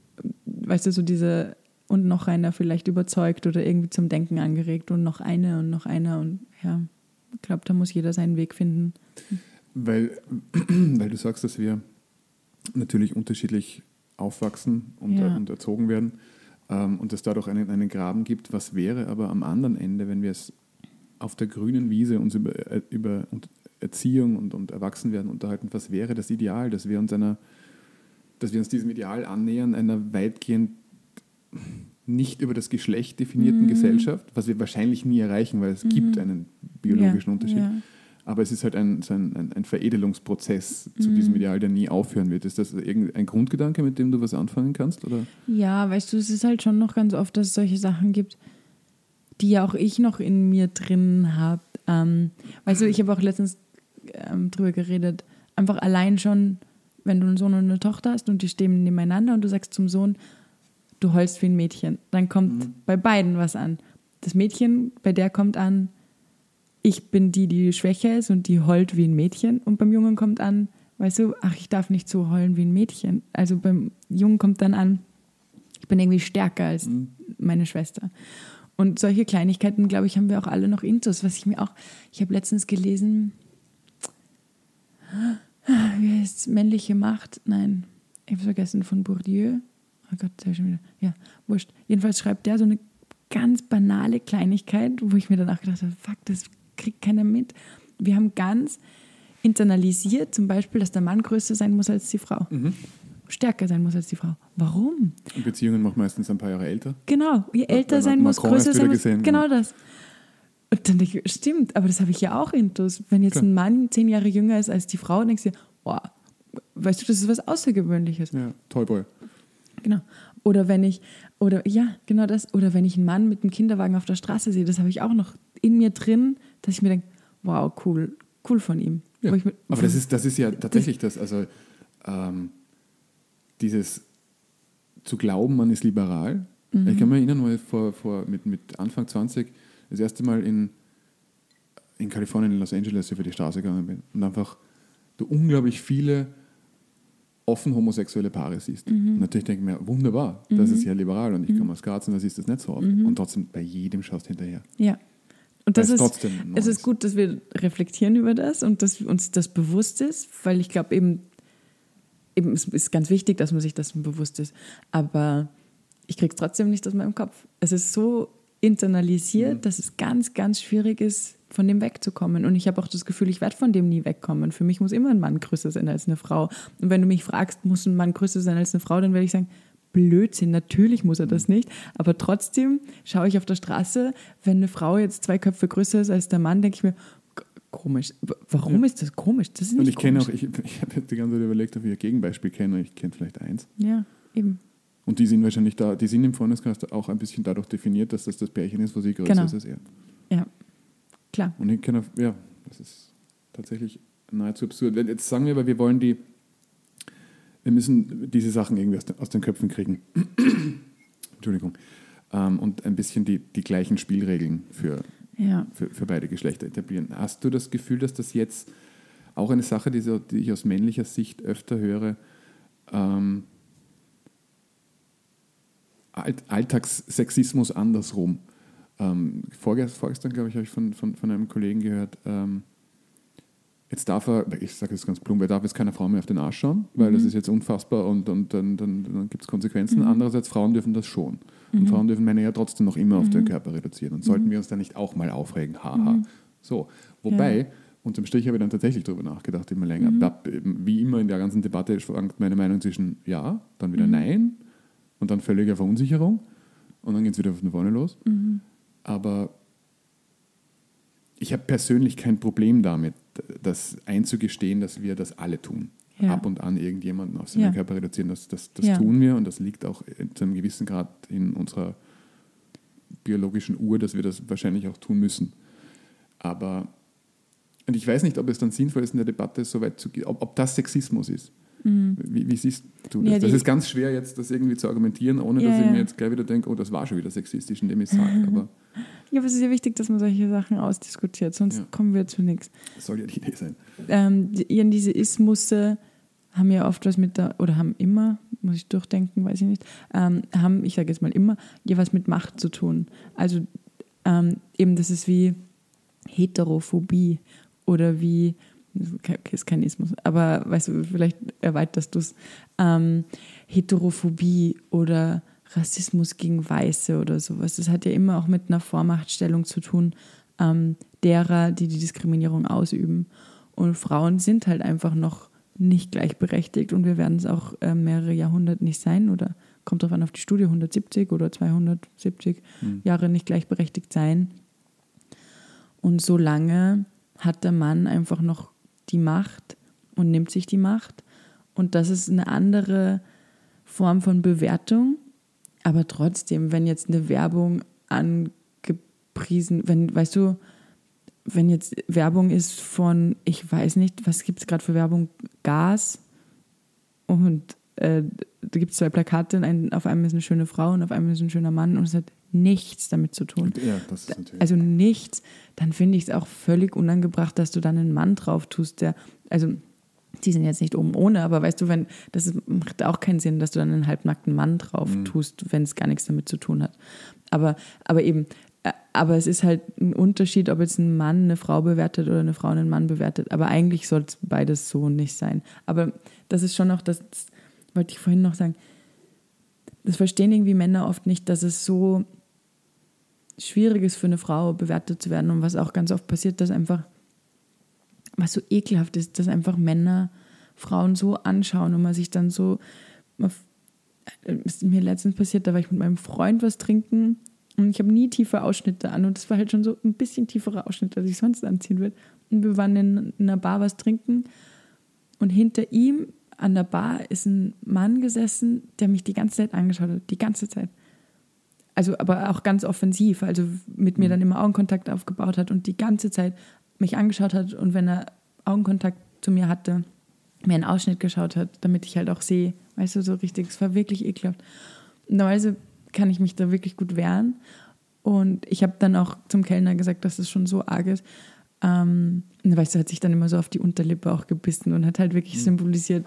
weißt du, so diese und noch einer vielleicht überzeugt oder irgendwie zum Denken angeregt und noch eine und noch einer und ja, ich glaube, da muss jeder seinen Weg finden. Weil, weil du sagst, dass wir natürlich unterschiedlich aufwachsen und, Ja. und erzogen werden ähm, und es dadurch einen, einen Graben gibt. Was wäre aber am anderen Ende, wenn wir es auf der grünen Wiese uns über, äh, über und Erziehung und, und Erwachsenwerden unterhalten, was wäre das Ideal, dass wir uns einer, dass wir uns diesem Ideal annähern, einer weitgehend nicht über das Geschlecht definierten Mhm. Gesellschaft, was wir wahrscheinlich nie erreichen, weil es gibt einen biologischen ja, Unterschied. Ja. Aber es ist halt ein, so ein, ein, Veredelungsprozess zu Mhm. diesem Ideal, der nie aufhören wird. Ist das irgendein Grundgedanke, mit dem du was anfangen kannst? Oder? Ja, weißt du, es ist halt schon noch ganz oft, dass es solche Sachen gibt, die ja auch ich noch in mir drin habe. Ähm, weißt du, ich habe auch letztens ähm, drüber geredet, einfach allein schon, wenn du einen Sohn und eine Tochter hast und die stehen nebeneinander und du sagst zum Sohn, du heulst wie ein Mädchen, dann kommt bei beiden was an. Das Mädchen, bei der kommt an, ich bin die, die schwächer ist und die heult wie ein Mädchen. Und beim Jungen kommt an, weißt du, ach, ich darf nicht so heulen wie ein Mädchen. Also beim Jungen kommt dann an, ich bin irgendwie stärker als meine Schwester. Und solche Kleinigkeiten, glaube ich, haben wir auch alle noch intus. Was ich mir auch, ich habe letztens gelesen, wie heißt es, männliche Macht? Nein, ich habe vergessen, von Bourdieu. Oh Gott, ich schon wieder. Ja, wurscht. Jedenfalls schreibt der so eine ganz banale Kleinigkeit, wo ich mir danach gedacht habe, fuck, das kriegt keiner mit. Wir haben ganz internalisiert, zum Beispiel, dass der Mann größer sein muss als die Frau. Stärker sein muss als die Frau. Warum? Und Beziehungen macht meistens ein paar Jahre älter. Genau, je älter weil sein muss, Macron größer sein muss. gesehen, genau genau. das. Und dann denke ich, stimmt, aber das habe ich ja auch intus. Wenn jetzt Klar. ein Mann zehn Jahre jünger ist als die Frau, denkst du dir, boah, weißt du, das ist was Außergewöhnliches. Ja, Toyboy. Genau. Oder wenn ich, oder ja, genau das, oder wenn ich einen Mann mit einem Kinderwagen auf der Straße sehe, das habe ich auch noch in mir drin, dass ich mir denke, wow, cool, cool von ihm. Ja. Mir, Aber das ist, das ist ja tatsächlich das. Also ähm, dieses zu glauben, man ist liberal. Mhm. Ich kann mich erinnern, weil ich vor, vor mit, mit Anfang 20 das erste Mal in, in Kalifornien, in Los Angeles über die Straße gegangen bin und einfach du unglaublich viele offen homosexuelle Paare siehst. Mhm. Und natürlich denke ich mir, wunderbar, das ist ja liberal und ich komme aus Graz und da siehst du das nicht so oft. Mhm. Und trotzdem bei jedem schaust du hinterher. Ja. Und das ist, es ist ist. gut, dass wir reflektieren über das und dass uns das bewusst ist, weil ich glaube eben, eben, es ist ganz wichtig, dass man sich das bewusst ist. Aber ich kriege es trotzdem nicht aus meinem Kopf. Es ist so internalisiert, Mhm. dass es ganz, ganz schwierig ist, von dem wegzukommen. Und ich habe auch das Gefühl, ich werde von dem nie wegkommen. Für mich muss immer ein Mann größer sein als eine Frau. Und wenn du mich fragst, muss ein Mann größer sein als eine Frau, dann werde ich sagen, Blödsinn, natürlich muss er Mhm. das nicht. Aber trotzdem schaue ich auf der Straße, wenn eine Frau jetzt zwei Köpfe größer ist als der Mann, denke ich mir, komisch. Warum ist das komisch? Das ist nicht Und ich kenne auch, ich, ich habe jetzt die ganze Zeit überlegt, ob ich ein Gegenbeispiel kenne. Ich kenne vielleicht eins. Ja, eben. Und die sind wahrscheinlich da, die sind im Freundeskreis auch ein bisschen dadurch definiert, dass das das Pärchen ist, wo sie größer Genau. ist als er. Ja, klar. Und ich kenne, ja, das ist tatsächlich nahezu absurd. Jetzt sagen wir aber, wir wollen die, wir müssen diese Sachen irgendwie aus den, aus den Köpfen kriegen. Entschuldigung. Ähm, und ein bisschen die, die gleichen Spielregeln für, Ja. für, für beide Geschlechter etablieren. Hast du das Gefühl, dass das jetzt auch eine Sache, die, so, die ich aus männlicher Sicht öfter höre, ähm, Alt Alltagssexismus andersrum? Ähm, vorgest, vorgestern, glaube ich, habe ich von, von, von einem Kollegen gehört, ähm, jetzt darf er, ich sage es ganz plump, er darf jetzt keiner Frau mehr auf den Arsch schauen, weil das ist jetzt unfassbar und, und dann, dann, dann gibt es Konsequenzen. Andererseits, Frauen dürfen das schon. Und Frauen dürfen Männer ja trotzdem noch immer auf den Körper reduzieren. Und sollten wir uns da nicht auch mal aufregen? Haha. So. Wobei, unterm Strich habe ich dann tatsächlich darüber nachgedacht, immer länger. Wie immer in der ganzen Debatte schwankt meine Meinung zwischen ja, dann wieder nein und dann völlige Verunsicherung und dann geht es wieder von vorne los. Aber ich habe persönlich kein Problem damit, das einzugestehen, dass wir das alle tun. Ja. Ab und an irgendjemanden auf seinen Ja. Körper reduzieren, das, das, das Ja. tun wir und das liegt auch zu einem gewissen Grad in unserer biologischen Uhr, dass wir das wahrscheinlich auch tun müssen. Aber, und ich weiß nicht, ob es dann sinnvoll ist, in der Debatte so weit zu gehen, ob, ob das Sexismus ist. Wie, wie, siehst du das? Ja, das ist ganz schwer jetzt, das irgendwie zu argumentieren, ohne Ja, dass ich ja. mir jetzt gleich wieder denke, oh, das war schon wieder sexistisch, indem ich sage. Aber Ja, aber es ist ja wichtig, dass man solche Sachen ausdiskutiert, sonst Ja. kommen wir zu nichts. das soll ja die Idee sein. Ähm, die, diese Ismusse haben ja oft was mit der, oder haben immer, muss ich durchdenken, weiß ich nicht, ähm, haben, ich sage jetzt mal immer, ja was mit Macht zu tun. Also ähm, eben, das ist wie Heterophobie oder wie, okay, ist kein Ismus, aber weißt du, vielleicht erweiterst du es, ähm, Heterophobie oder Rassismus gegen Weiße oder sowas. Das hat ja immer auch mit einer Vormachtstellung zu tun, ähm, derer, die die Diskriminierung ausüben. Und Frauen sind halt einfach noch nicht gleichberechtigt und wir werden es auch äh, mehrere Jahrhunderte nicht sein oder kommt darauf an auf die Studie, 170 oder 270 Jahre nicht gleichberechtigt sein. Und solange hat der Mann einfach noch die Macht und nimmt sich die Macht. Und das ist eine andere Form von Bewertung. Aber trotzdem, wenn jetzt eine Werbung angepriesen, wenn, weißt du, wenn jetzt Werbung ist von, ich weiß nicht, was gibt es gerade für Werbung? Gas und äh, da gibt es zwei Plakate, ein, auf einem ist eine schöne Frau und auf einem ist ein schöner Mann und es hat nichts damit zu tun. Ja. Also nichts, dann finde ich es auch völlig unangebracht, dass du dann einen Mann drauf tust, der, also die sind jetzt nicht oben ohne, aber weißt du, wenn, das macht auch keinen Sinn, dass du dann einen halbnackten Mann drauf tust, wenn es gar nichts damit zu tun hat. Aber, aber eben, äh, aber es ist halt ein Unterschied, ob jetzt ein Mann eine Frau bewertet oder eine Frau einen Mann bewertet. Aber eigentlich soll es beides so nicht sein. Aber das ist schon auch das, das wollte ich vorhin noch sagen, das verstehen irgendwie Männer oft nicht, dass es so schwierig ist für eine Frau bewertet zu werden und was auch ganz oft passiert, dass einfach, was so ekelhaft ist, dass einfach Männer Frauen so anschauen und man sich dann so, man, ist mir letztens passiert, da war ich mit meinem Freund was trinken und ich habe nie tiefe Ausschnitte an und das war halt schon so ein bisschen tiefere Ausschnitte, als ich sonst anziehen würde. Und wir waren in, in einer Bar was trinken und hinter ihm an der Bar ist ein Mann gesessen, der mich die ganze Zeit angeschaut hat, die ganze Zeit also aber auch ganz offensiv, also mit mir dann immer Augenkontakt aufgebaut hat und die ganze Zeit mich angeschaut hat und wenn er Augenkontakt zu mir hatte, mir einen Ausschnitt geschaut hat, damit ich halt auch sehe, weißt du, so richtig, es war wirklich ekelhaft. Normalerweise kann ich mich da wirklich gut wehren und ich habe dann auch zum Kellner gesagt, dass es schon so arg ist. Ähm, und weißt du, hat sich dann immer so auf die Unterlippe auch gebissen und hat halt wirklich symbolisiert.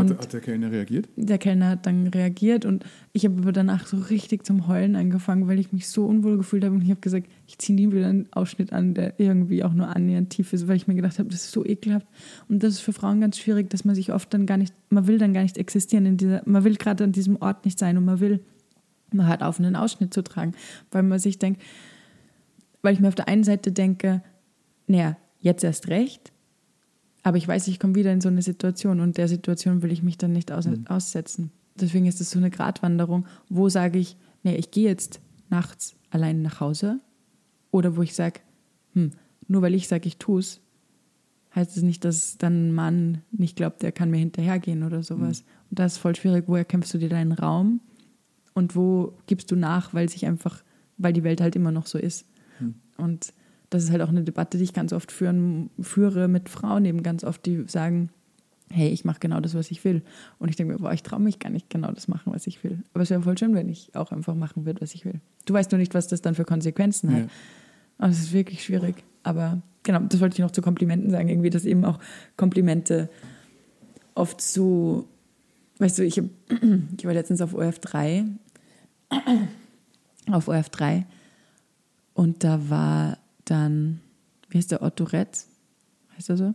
Und hat, hat der Kellner reagiert? der Kellner hat dann reagiert und ich habe aber danach so richtig zum Heulen angefangen, weil ich mich so unwohl gefühlt habe und ich habe gesagt, ich ziehe nie wieder einen Ausschnitt an, der irgendwie auch nur annähernd tief ist, weil ich mir gedacht habe, das ist so ekelhaft und das ist für Frauen ganz schwierig, dass man sich oft dann gar nicht, man will dann gar nicht existieren in dieser, man will gerade an diesem Ort nicht sein und man will, man hört auf, einen Ausschnitt zu tragen, weil man sich denkt, weil ich mir auf der einen Seite denke, naja, jetzt erst recht, aber ich weiß, ich komme wieder in so eine Situation und der Situation will ich mich dann nicht aus aussetzen. Deswegen ist es so eine Gratwanderung, wo sage ich, nee, ich gehe jetzt nachts allein nach Hause oder wo ich sage, hm, nur weil ich sage, ich tue es, heißt es nicht, dass dann ein Mann nicht glaubt, der kann mir hinterhergehen oder sowas. Und das ist voll schwierig. Wo erkämpfst du dir deinen Raum und wo gibst du nach, weil sich einfach, weil die Welt halt immer noch so ist. Und das ist halt auch eine Debatte, die ich ganz oft führen, führe mit Frauen eben ganz oft, die sagen, hey, ich mache genau das, was ich will. Und ich denke mir, boah, ich traue mich gar nicht genau das machen, was ich will. Aber es wäre voll schön, wenn ich auch einfach machen würde, was ich will. Du weißt nur nicht, was das dann für Konsequenzen hat. Ja. Und es ist wirklich schwierig. Aber genau, das wollte ich noch zu Komplimenten sagen, irgendwie, dass eben auch Komplimente oft so, weißt du, ich, hab, ich war letztens auf OF3, auf OF3 und da war dann, wie heißt der, Otto Retz? Heißt er so?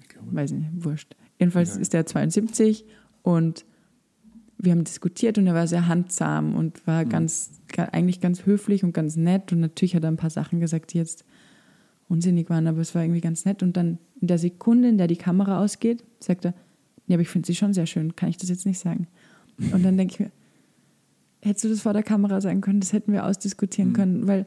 Ich glaube. Weiß nicht, wurscht. Jedenfalls Ja. ist er 72 und wir haben diskutiert und er war sehr handsam und war ganz, ga- eigentlich ganz höflich und ganz nett und natürlich hat er ein paar Sachen gesagt, die jetzt unsinnig waren, aber es war irgendwie ganz nett und dann in der Sekunde, in der die Kamera ausgeht, sagt er, nee, aber ich finde sie schon sehr schön, kann ich das jetzt nicht sagen. Und dann denke ich mir, hättest du das vor der Kamera sagen können, das hätten wir ausdiskutieren können, weil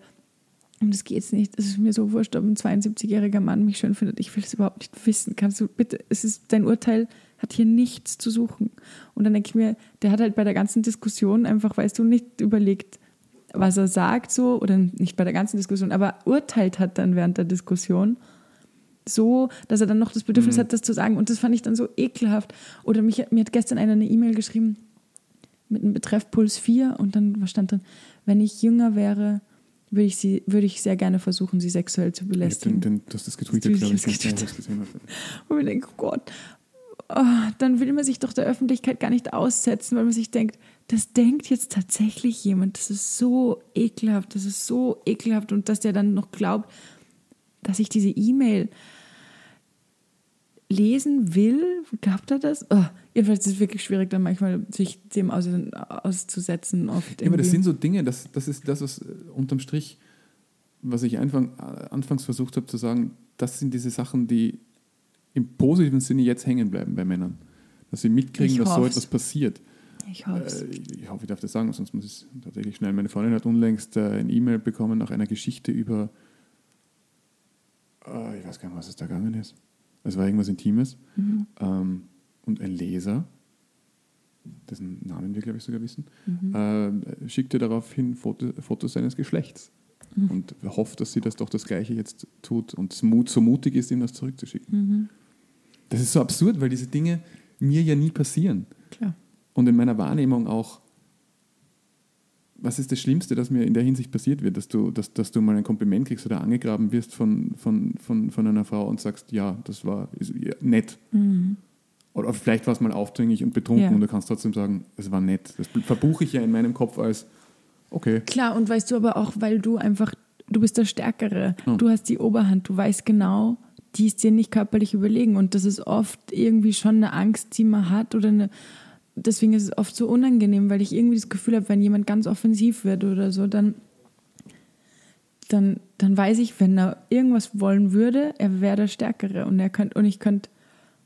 um das geht's nicht. Es ist mir so wurscht, ob ein 72-jähriger Mann mich schön findet. Ich will es überhaupt nicht wissen. Kannst du bitte, es ist, dein Urteil hat hier nichts zu suchen. Und dann denke ich mir, der hat halt bei der ganzen Diskussion einfach, weißt du, nicht überlegt, was er sagt so, oder nicht bei der ganzen Diskussion, aber urteilt hat dann während der Diskussion. so, dass er dann noch das Bedürfnis Mhm. hat, das zu sagen. Und das fand ich dann so ekelhaft. Oder mich, mir hat gestern einer eine E-Mail geschrieben mit einem Betreff Puls 4 und dann stand drin, wenn ich jünger wäre, würde ich, sie, würde ich sehr gerne versuchen, sie sexuell zu belästigen. den, du hast das getweetet, glaube ich. Ja, getweetet. ich gesehen. Und ich denke, oh Gott, oh, dann will man sich doch der Öffentlichkeit gar nicht aussetzen, weil man sich denkt, das denkt jetzt tatsächlich jemand. Das ist so ekelhaft, das ist so ekelhaft. Und dass der dann noch glaubt, dass ich diese E-Mail lesen will, glaubt er das? Oh, jedenfalls ist es wirklich schwierig, dann manchmal sich dem aus, auszusetzen. Oft Ja, aber das sind so Dinge, das, das ist das, was äh, unterm Strich, was ich einfach, äh, anfangs versucht habe zu sagen, das sind diese Sachen, die im positiven Sinne jetzt hängen bleiben bei Männern. Dass sie mitkriegen, dass so etwas passiert. ich hoffe es. Äh, ich hoffe, ich darf das sagen, sonst muss ich es tatsächlich schnell. Meine Freundin hat unlängst äh, ein E-Mail bekommen nach einer Geschichte über, äh, ich weiß gar nicht, was es da gegangen ist. Es war irgendwas Intimes. Mhm. Ähm, und ein Leser, dessen Namen wir, glaube ich, sogar wissen, Mhm. äh, schickte daraufhin Foto, Fotos seines Geschlechts. Mhm. Und hofft, dass sie das doch das Gleiche jetzt tut und so mutig ist, ihm das zurückzuschicken. Mhm. Das ist so absurd, weil diese Dinge mir ja nie passieren. Klar. Und in meiner Wahrnehmung auch, was ist das Schlimmste, das mir in der Hinsicht passiert wird, dass du, dass, dass du mal ein Kompliment kriegst oder angegraben wirst von, von, von, von einer Frau und sagst, ja, das war ist, ja, nett. Mhm. Oder vielleicht war es mal aufdringlich und betrunken Ja. und du kannst trotzdem sagen, es war nett. Das verbuche ich ja in meinem Kopf als, okay, Klar, und weißt du aber auch, weil du einfach, du bist der Stärkere, Ja. du hast die Oberhand, du weißt genau, die ist dir nicht körperlich überlegen. Und das ist oft irgendwie schon eine Angst, die man hat oder eine. Deswegen ist es oft so unangenehm, weil ich irgendwie das Gefühl habe, wenn jemand ganz offensiv wird oder so, dann, dann, dann weiß ich, wenn er irgendwas wollen würde, er wäre der Stärkere und er könnte, und ich könnte,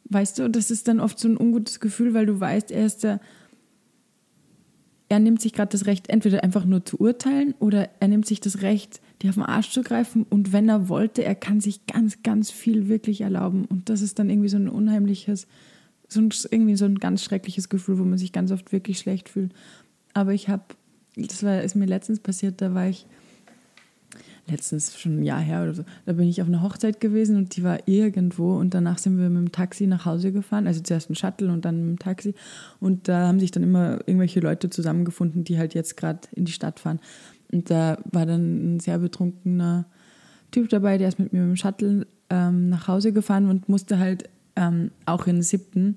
weißt du, das ist dann oft so ein ungutes Gefühl, weil du weißt, er ist der, er nimmt sich gerade das Recht, entweder einfach nur zu urteilen oder er nimmt sich das Recht, dir auf den Arsch zu greifen. Und wenn er wollte, er kann sich ganz, ganz viel wirklich erlauben. Und das ist dann irgendwie so ein unheimliches, so ein, irgendwie so ein ganz schreckliches Gefühl, wo man sich ganz oft wirklich schlecht fühlt. Aber ich habe, das war, ist mir letztens passiert, da war ich letztens schon ein Jahr her oder so, da bin ich auf einer Hochzeit gewesen und die war irgendwo und danach sind wir mit dem Taxi nach Hause gefahren, also zuerst ein Shuttle und dann mit dem Taxi und da haben sich dann immer irgendwelche Leute zusammengefunden, die halt jetzt gerade in die Stadt fahren und da war dann ein sehr betrunkener Typ dabei, der ist mit mir mit dem Shuttle ähm, nach Hause gefahren und musste halt ähm, auch in siebten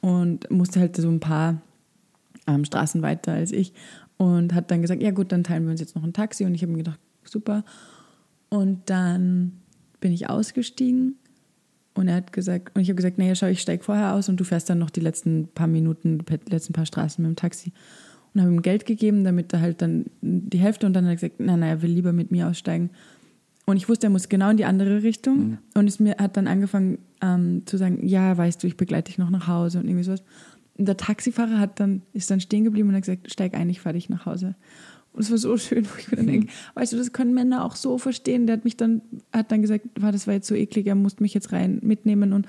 und musste halt so ein paar ähm, Straßen weiter als ich und hat dann gesagt, ja gut, dann teilen wir uns jetzt noch ein Taxi und ich habe mir gedacht, super. Und dann bin ich ausgestiegen und er hat gesagt, und ich habe gesagt, naja, schau, ich steige vorher aus und du fährst dann noch die letzten paar Minuten, die letzten paar Straßen mit dem Taxi. Und habe ihm Geld gegeben, damit er halt dann die Hälfte und dann hat er gesagt, nein, nein, er will lieber mit mir aussteigen. Und ich wusste, er muss genau in die andere Richtung. Und es mir hat dann angefangen ähm, zu sagen, ja, weißt du, ich begleite dich noch nach Hause und irgendwie sowas. Und der Taxifahrer hat dann, ist dann stehen geblieben und hat gesagt, steig ein, ich fahre dich nach Hause. Und es war so schön, wo ich mir dann denke, weißt du, das können Männer auch so verstehen. Der hat mich dann, hat dann gesagt, war, das war jetzt so eklig, er musste mich jetzt rein mitnehmen und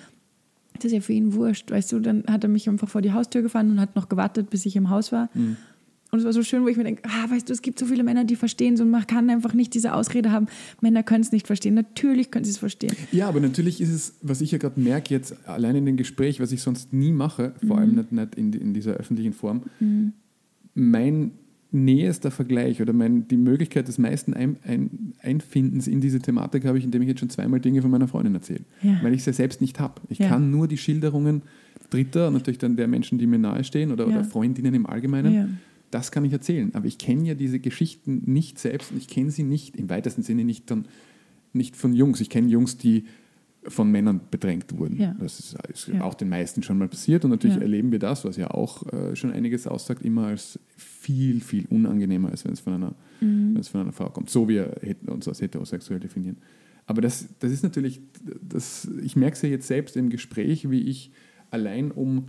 das ist ja für ihn wurscht, weißt du. Dann hat er mich einfach vor die Haustür gefahren und hat noch gewartet, bis ich im Haus war. Und es war so schön, wo ich mir denke, ah, weißt du, es gibt so viele Männer, die verstehen es und man kann einfach nicht diese Ausrede haben, Männer können es nicht verstehen. Natürlich können sie es verstehen. Ja, aber natürlich ist es, was ich ja gerade merke, jetzt allein in dem Gespräch, was ich sonst nie mache, vor allem nicht, nicht in, in dieser öffentlichen Form, mein nähester Vergleich oder mein, die Möglichkeit des meisten ein, ein, Einfindens in diese Thematik habe ich, indem ich jetzt schon zweimal Dinge von meiner Freundin erzähle. Ja. Weil ich sie selbst nicht habe. Ich Ja. kann nur die Schilderungen Dritter natürlich dann der Menschen, die mir nahestehen oder, Ja. oder Freundinnen im Allgemeinen. Das kann ich erzählen. Aber ich kenne ja diese Geschichten nicht selbst und ich kenne sie nicht, im weitesten Sinne nicht, dann, nicht von Jungs. Ich kenne Jungs, die von Männern bedrängt wurden. Ja. Das ist, ist Ja. auch den meisten schon mal passiert und natürlich Ja. erleben wir das, was ja auch äh, schon einiges aussagt, immer als viel, viel unangenehmer, als wenn es von einer, Mhm. wenn es von einer Frau kommt. So wie wir uns als heterosexuell definieren. Aber das, das ist natürlich, das, ich merke es ja jetzt selbst im Gespräch, wie ich allein um,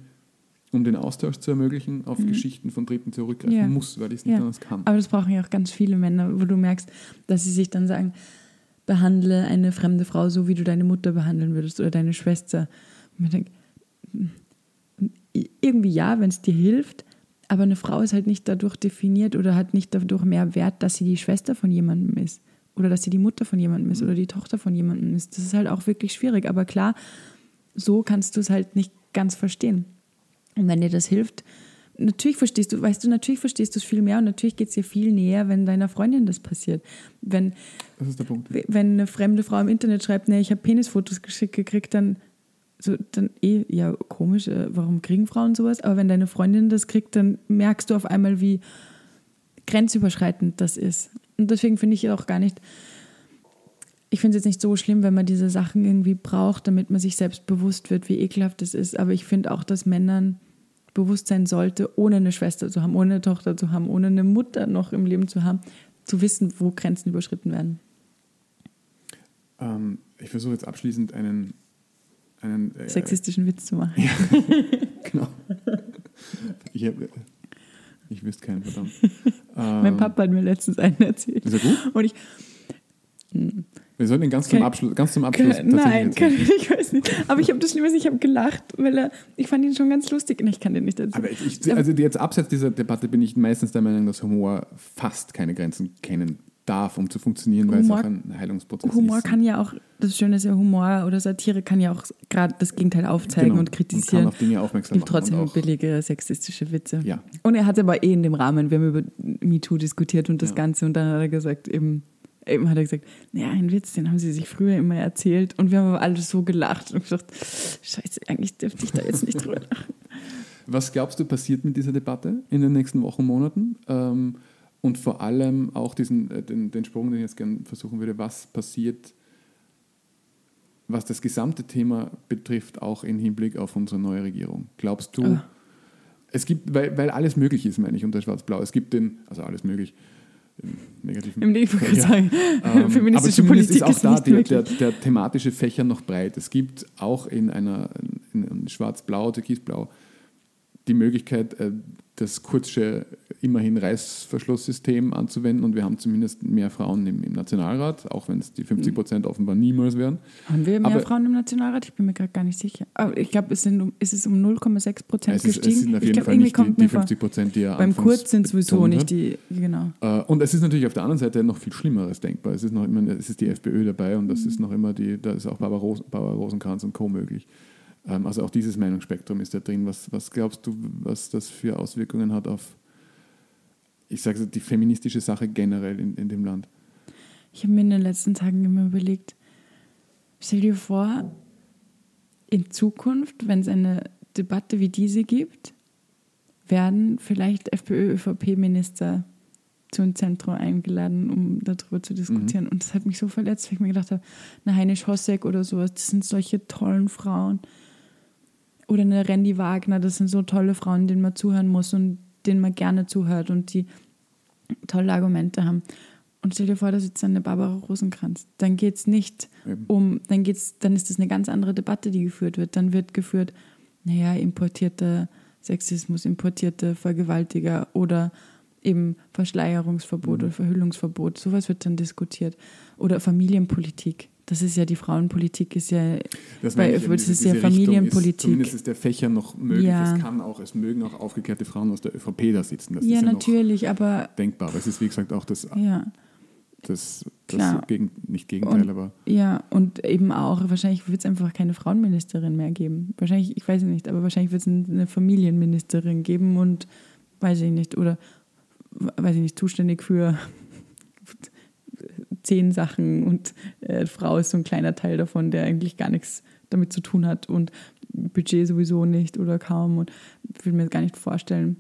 um den Austausch zu ermöglichen, auf Geschichten von Dritten zurückgreifen Mhm. Ja. muss, weil ich es nicht Ja. anders kann. Aber das brauchen ja auch ganz viele Männer, wo du merkst, dass sie sich dann sagen, behandle eine fremde Frau so, wie du deine Mutter behandeln würdest oder deine Schwester. Und ich denke, irgendwie ja, wenn es dir hilft, aber eine Frau ist halt nicht dadurch definiert oder hat nicht dadurch mehr Wert, dass sie die Schwester von jemandem ist. oder dass sie die Mutter von jemandem ist oder die Tochter von jemandem ist. Das ist halt auch wirklich schwierig. Aber klar, so kannst du es halt nicht ganz verstehen. Und wenn dir das hilft, natürlich verstehst du, weißt du, natürlich verstehst du es viel mehr und natürlich geht es dir viel näher, wenn deiner Freundin das passiert. Wenn, Das ist der Punkt. wenn eine fremde Frau im Internet schreibt, nee, ich habe Penisfotos geschickt gekriegt, dann so dann eh ja komisch, äh, warum kriegen Frauen sowas? Aber wenn deine Freundin das kriegt, dann merkst du auf einmal, wie grenzüberschreitend das ist. Und deswegen finde ich auch gar nicht, ich finde es jetzt nicht so schlimm, wenn man diese Sachen irgendwie braucht, damit man sich selbst bewusst wird, wie ekelhaft es ist. Aber ich finde auch, dass Männern bewusst sein sollte, ohne eine Schwester zu haben, ohne eine Tochter zu haben, ohne eine Mutter noch im Leben zu haben, zu wissen, wo Grenzen überschritten werden. Ähm, ich versuche jetzt abschließend einen, einen äh, Sexistischen Witz zu machen. genau. Ich, hab, ich wüsste keinen, verdammt. Mein Ähm, Papa hat mir letztens einen erzählt. Ist er gut? Und ich, Wir sollten ihn ganz zum Abschluss, ganz zum Abschluss Kann, nein, kann, ich weiß nicht. Aber ich habe das Schlimme, ist, ich habe gelacht, weil er, ich fand ihn schon ganz lustig. Und ich kann den nicht erzählen. Aber ich, also jetzt abseits dieser Debatte bin ich meistens der Meinung, dass Humor fast keine Grenzen kennen darf, um zu funktionieren, weil Humor- es auch ein Heilungsprozess Humor ist. kann ja auch, das Schöne ist ja, Humor oder Satire kann ja auch gerade das Gegenteil aufzeigen Genau. und kritisieren. Und kann auf Dinge aufmerksam gibt machen. trotzdem und billige sexistische Witze. Ja. Und er hat aber eh in dem Rahmen, wir haben über MeToo diskutiert und das Ja. Ganze und dann hat er gesagt, eben, eben hat er gesagt, naja, ein Witz, den haben sie sich früher immer erzählt und wir haben aber alle so gelacht und gedacht, scheiße, eigentlich dürfte ich da jetzt nicht drüber lachen. Was glaubst du, passiert mit dieser Debatte in den nächsten Wochen, Monaten? Ähm, und vor allem auch diesen, äh, den, den Sprung, den ich jetzt gerne versuchen würde, was passiert, was das gesamte Thema betrifft, auch im Hinblick auf unsere neue Regierung? Glaubst du, Ah. es gibt, weil, weil alles möglich ist, meine ich, unter Schwarz-Blau. Es gibt den, also alles möglich, negativen. Im Leben kann ich Ja. sagen, Ähm, feministische aber Politik ist auch ist da nicht der, der, der thematische Fächer noch breit. Es gibt auch in einer in, in schwarz-blau, türkisblau die Möglichkeit, äh, das Kurzsche immerhin Reißverschlusssystem anzuwenden und wir haben zumindest mehr Frauen im, im Nationalrat, auch wenn es die 50 Prozent offenbar niemals wären. Haben wir mehr Aber- Frauen im Nationalrat? Ich bin mir gerade gar nicht sicher. Aber ich glaube, es sind um, ist es um 0,6 Prozent Es, ist, gestiegen. es sind auf ich jeden glaube, Fall nicht die, die mir vor. 50 Prozent, die er Beim Kurz sind sowieso nicht die, genau. Äh, Und es ist natürlich auf der anderen Seite noch viel Schlimmeres denkbar. Es ist noch immer, es ist die FPÖ dabei und das Mhm. ist noch immer die, da ist auch Barbara, Ros Barbara Rosenkranz und Co. möglich. Ähm, Also auch dieses Meinungsspektrum ist da drin. Was, was glaubst du, was das für Auswirkungen hat auf, ich sage die feministische Sache generell in, in dem Land? Ich habe mir in den letzten Tagen immer überlegt, stell dir vor, in Zukunft, wenn es eine Debatte wie diese gibt, werden vielleicht FPÖ, ÖVP-Minister zu einem Zentrum eingeladen, um darüber zu diskutieren. Und das hat mich so verletzt, weil ich mir gedacht habe, eine Heine Schossek oder sowas, das sind solche tollen Frauen. Oder eine Randy Wagner, das sind so tolle Frauen, denen man zuhören muss und denen man gerne zuhört und die tolle Argumente haben. Und stell dir vor, da sitzt dann eine Barbara Rosenkranz. Dann geht es nicht Eben. um, dann geht's, dann ist das eine ganz andere Debatte, die geführt wird. Dann wird geführt, naja, importierter Sexismus, importierte Vergewaltiger oder eben Verschleierungsverbot oder Verhüllungsverbot. Sowas wird dann diskutiert. Oder Familienpolitik. Das ist ja die Frauenpolitik, ist ja Das, Bei- ich das diese- ist ja Familienpolitik. Ist, zumindest ist der Fächer noch möglich. Ja. Es kann auch, es mögen auch aufgeklärte Frauen aus der ÖVP da sitzen. Das ja, ist ja natürlich, aber denkbar. Aber es ist, wie gesagt, auch das, ja. das, Klar. das Gegen, nicht Gegenteil, Und- aber Ja, und eben auch, wahrscheinlich wird es einfach keine Frauenministerin mehr geben. Wahrscheinlich, ich weiß nicht, aber wahrscheinlich wird es eine Familienministerin geben und weiß ich nicht, oder weiß ich nicht, zuständig für zehn Sachen und äh, Frau ist so ein kleiner Teil davon, der eigentlich gar nichts damit zu tun hat und Budget sowieso nicht oder kaum und will mir gar nicht vorstellen.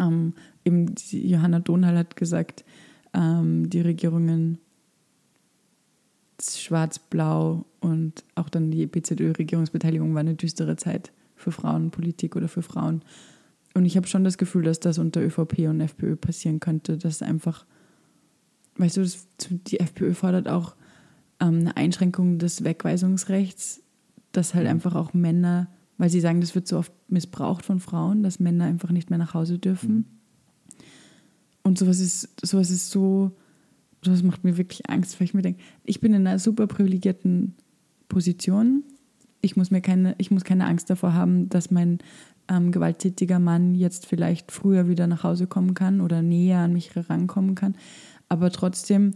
Ähm, eben Johanna Donhal hat gesagt, ähm, die Regierungen Schwarz-Blau und auch dann die BZÖ-Regierungsbeteiligung war eine düstere Zeit für Frauenpolitik oder für Frauen. Und ich habe schon das Gefühl, dass das unter ÖVP und FPÖ passieren könnte, dass einfach, weißt du, die FPÖ fordert auch ähm, eine Einschränkung des Wegweisungsrechts, dass halt einfach auch Männer, weil sie sagen, das wird so oft missbraucht von Frauen, dass Männer einfach nicht mehr nach Hause dürfen. Und sowas ist, sowas ist so, sowas macht mir wirklich Angst, weil ich mir denke, ich bin in einer super privilegierten Position. Ich muss mir keine, ich muss keine Angst davor haben, dass mein ähm, gewalttätiger Mann jetzt vielleicht früher wieder nach Hause kommen kann oder näher an mich herankommen kann. Aber trotzdem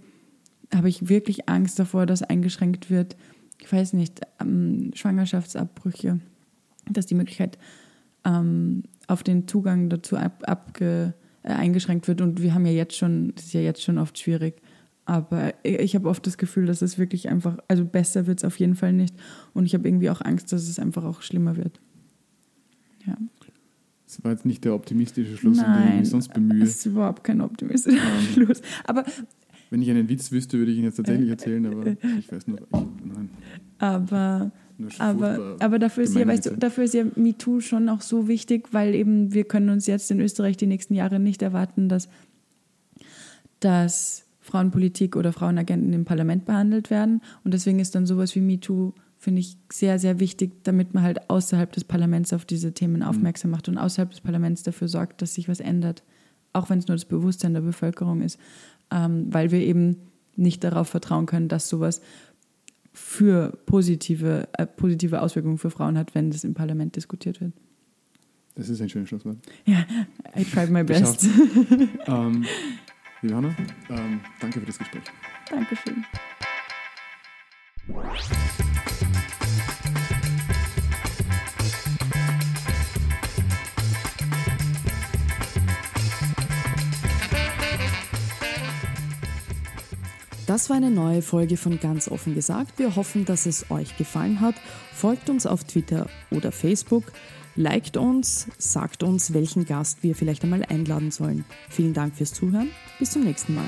habe ich wirklich Angst davor, dass eingeschränkt wird, ich weiß nicht, ähm, Schwangerschaftsabbrüche, dass die Möglichkeit ähm, auf den Zugang dazu ab, abge, äh, eingeschränkt wird. Und wir haben ja jetzt schon, das ist ja jetzt schon oft schwierig. Aber ich habe oft das Gefühl, dass es wirklich einfach, also besser wird es auf jeden Fall nicht. Und ich habe irgendwie auch Angst, dass es einfach auch schlimmer wird. Ja. Das war jetzt nicht der optimistische Schluss, Nein, den ich mich sonst bemühe. Das ist überhaupt kein optimistischer um, Schluss. Aber wenn ich einen Witz wüsste, würde ich ihn jetzt tatsächlich erzählen, aber ich weiß nur, nein. Aber, aber, aber dafür, ist ja, weißt du, dafür ist ja MeToo schon auch so wichtig, weil eben wir können uns jetzt in Österreich die nächsten Jahre nicht erwarten, dass, dass Frauenpolitik oder Frauenagenten im Parlament behandelt werden. Und deswegen ist dann sowas wie MeToo, finde ich, sehr, sehr wichtig, damit man halt außerhalb des Parlaments auf diese Themen mhm. aufmerksam macht und außerhalb des Parlaments dafür sorgt, dass sich was ändert. Auch wenn es nur das Bewusstsein der Bevölkerung ist ähm, weil wir eben nicht darauf vertrauen können, dass sowas für positive, äh, positive Auswirkungen für Frauen hat, wenn das im Parlament diskutiert wird. Das ist ein schönes Schlusswort. Ja, I tried my best. ähm, Johanna, ähm, danke für das Gespräch. Dankeschön. Das war eine neue Folge von Ganz offen gesagt. Wir hoffen, dass es euch gefallen hat. Folgt uns auf Twitter oder Facebook, liked uns, sagt uns, welchen Gast wir vielleicht einmal einladen sollen. Vielen Dank fürs Zuhören. Bis zum nächsten Mal.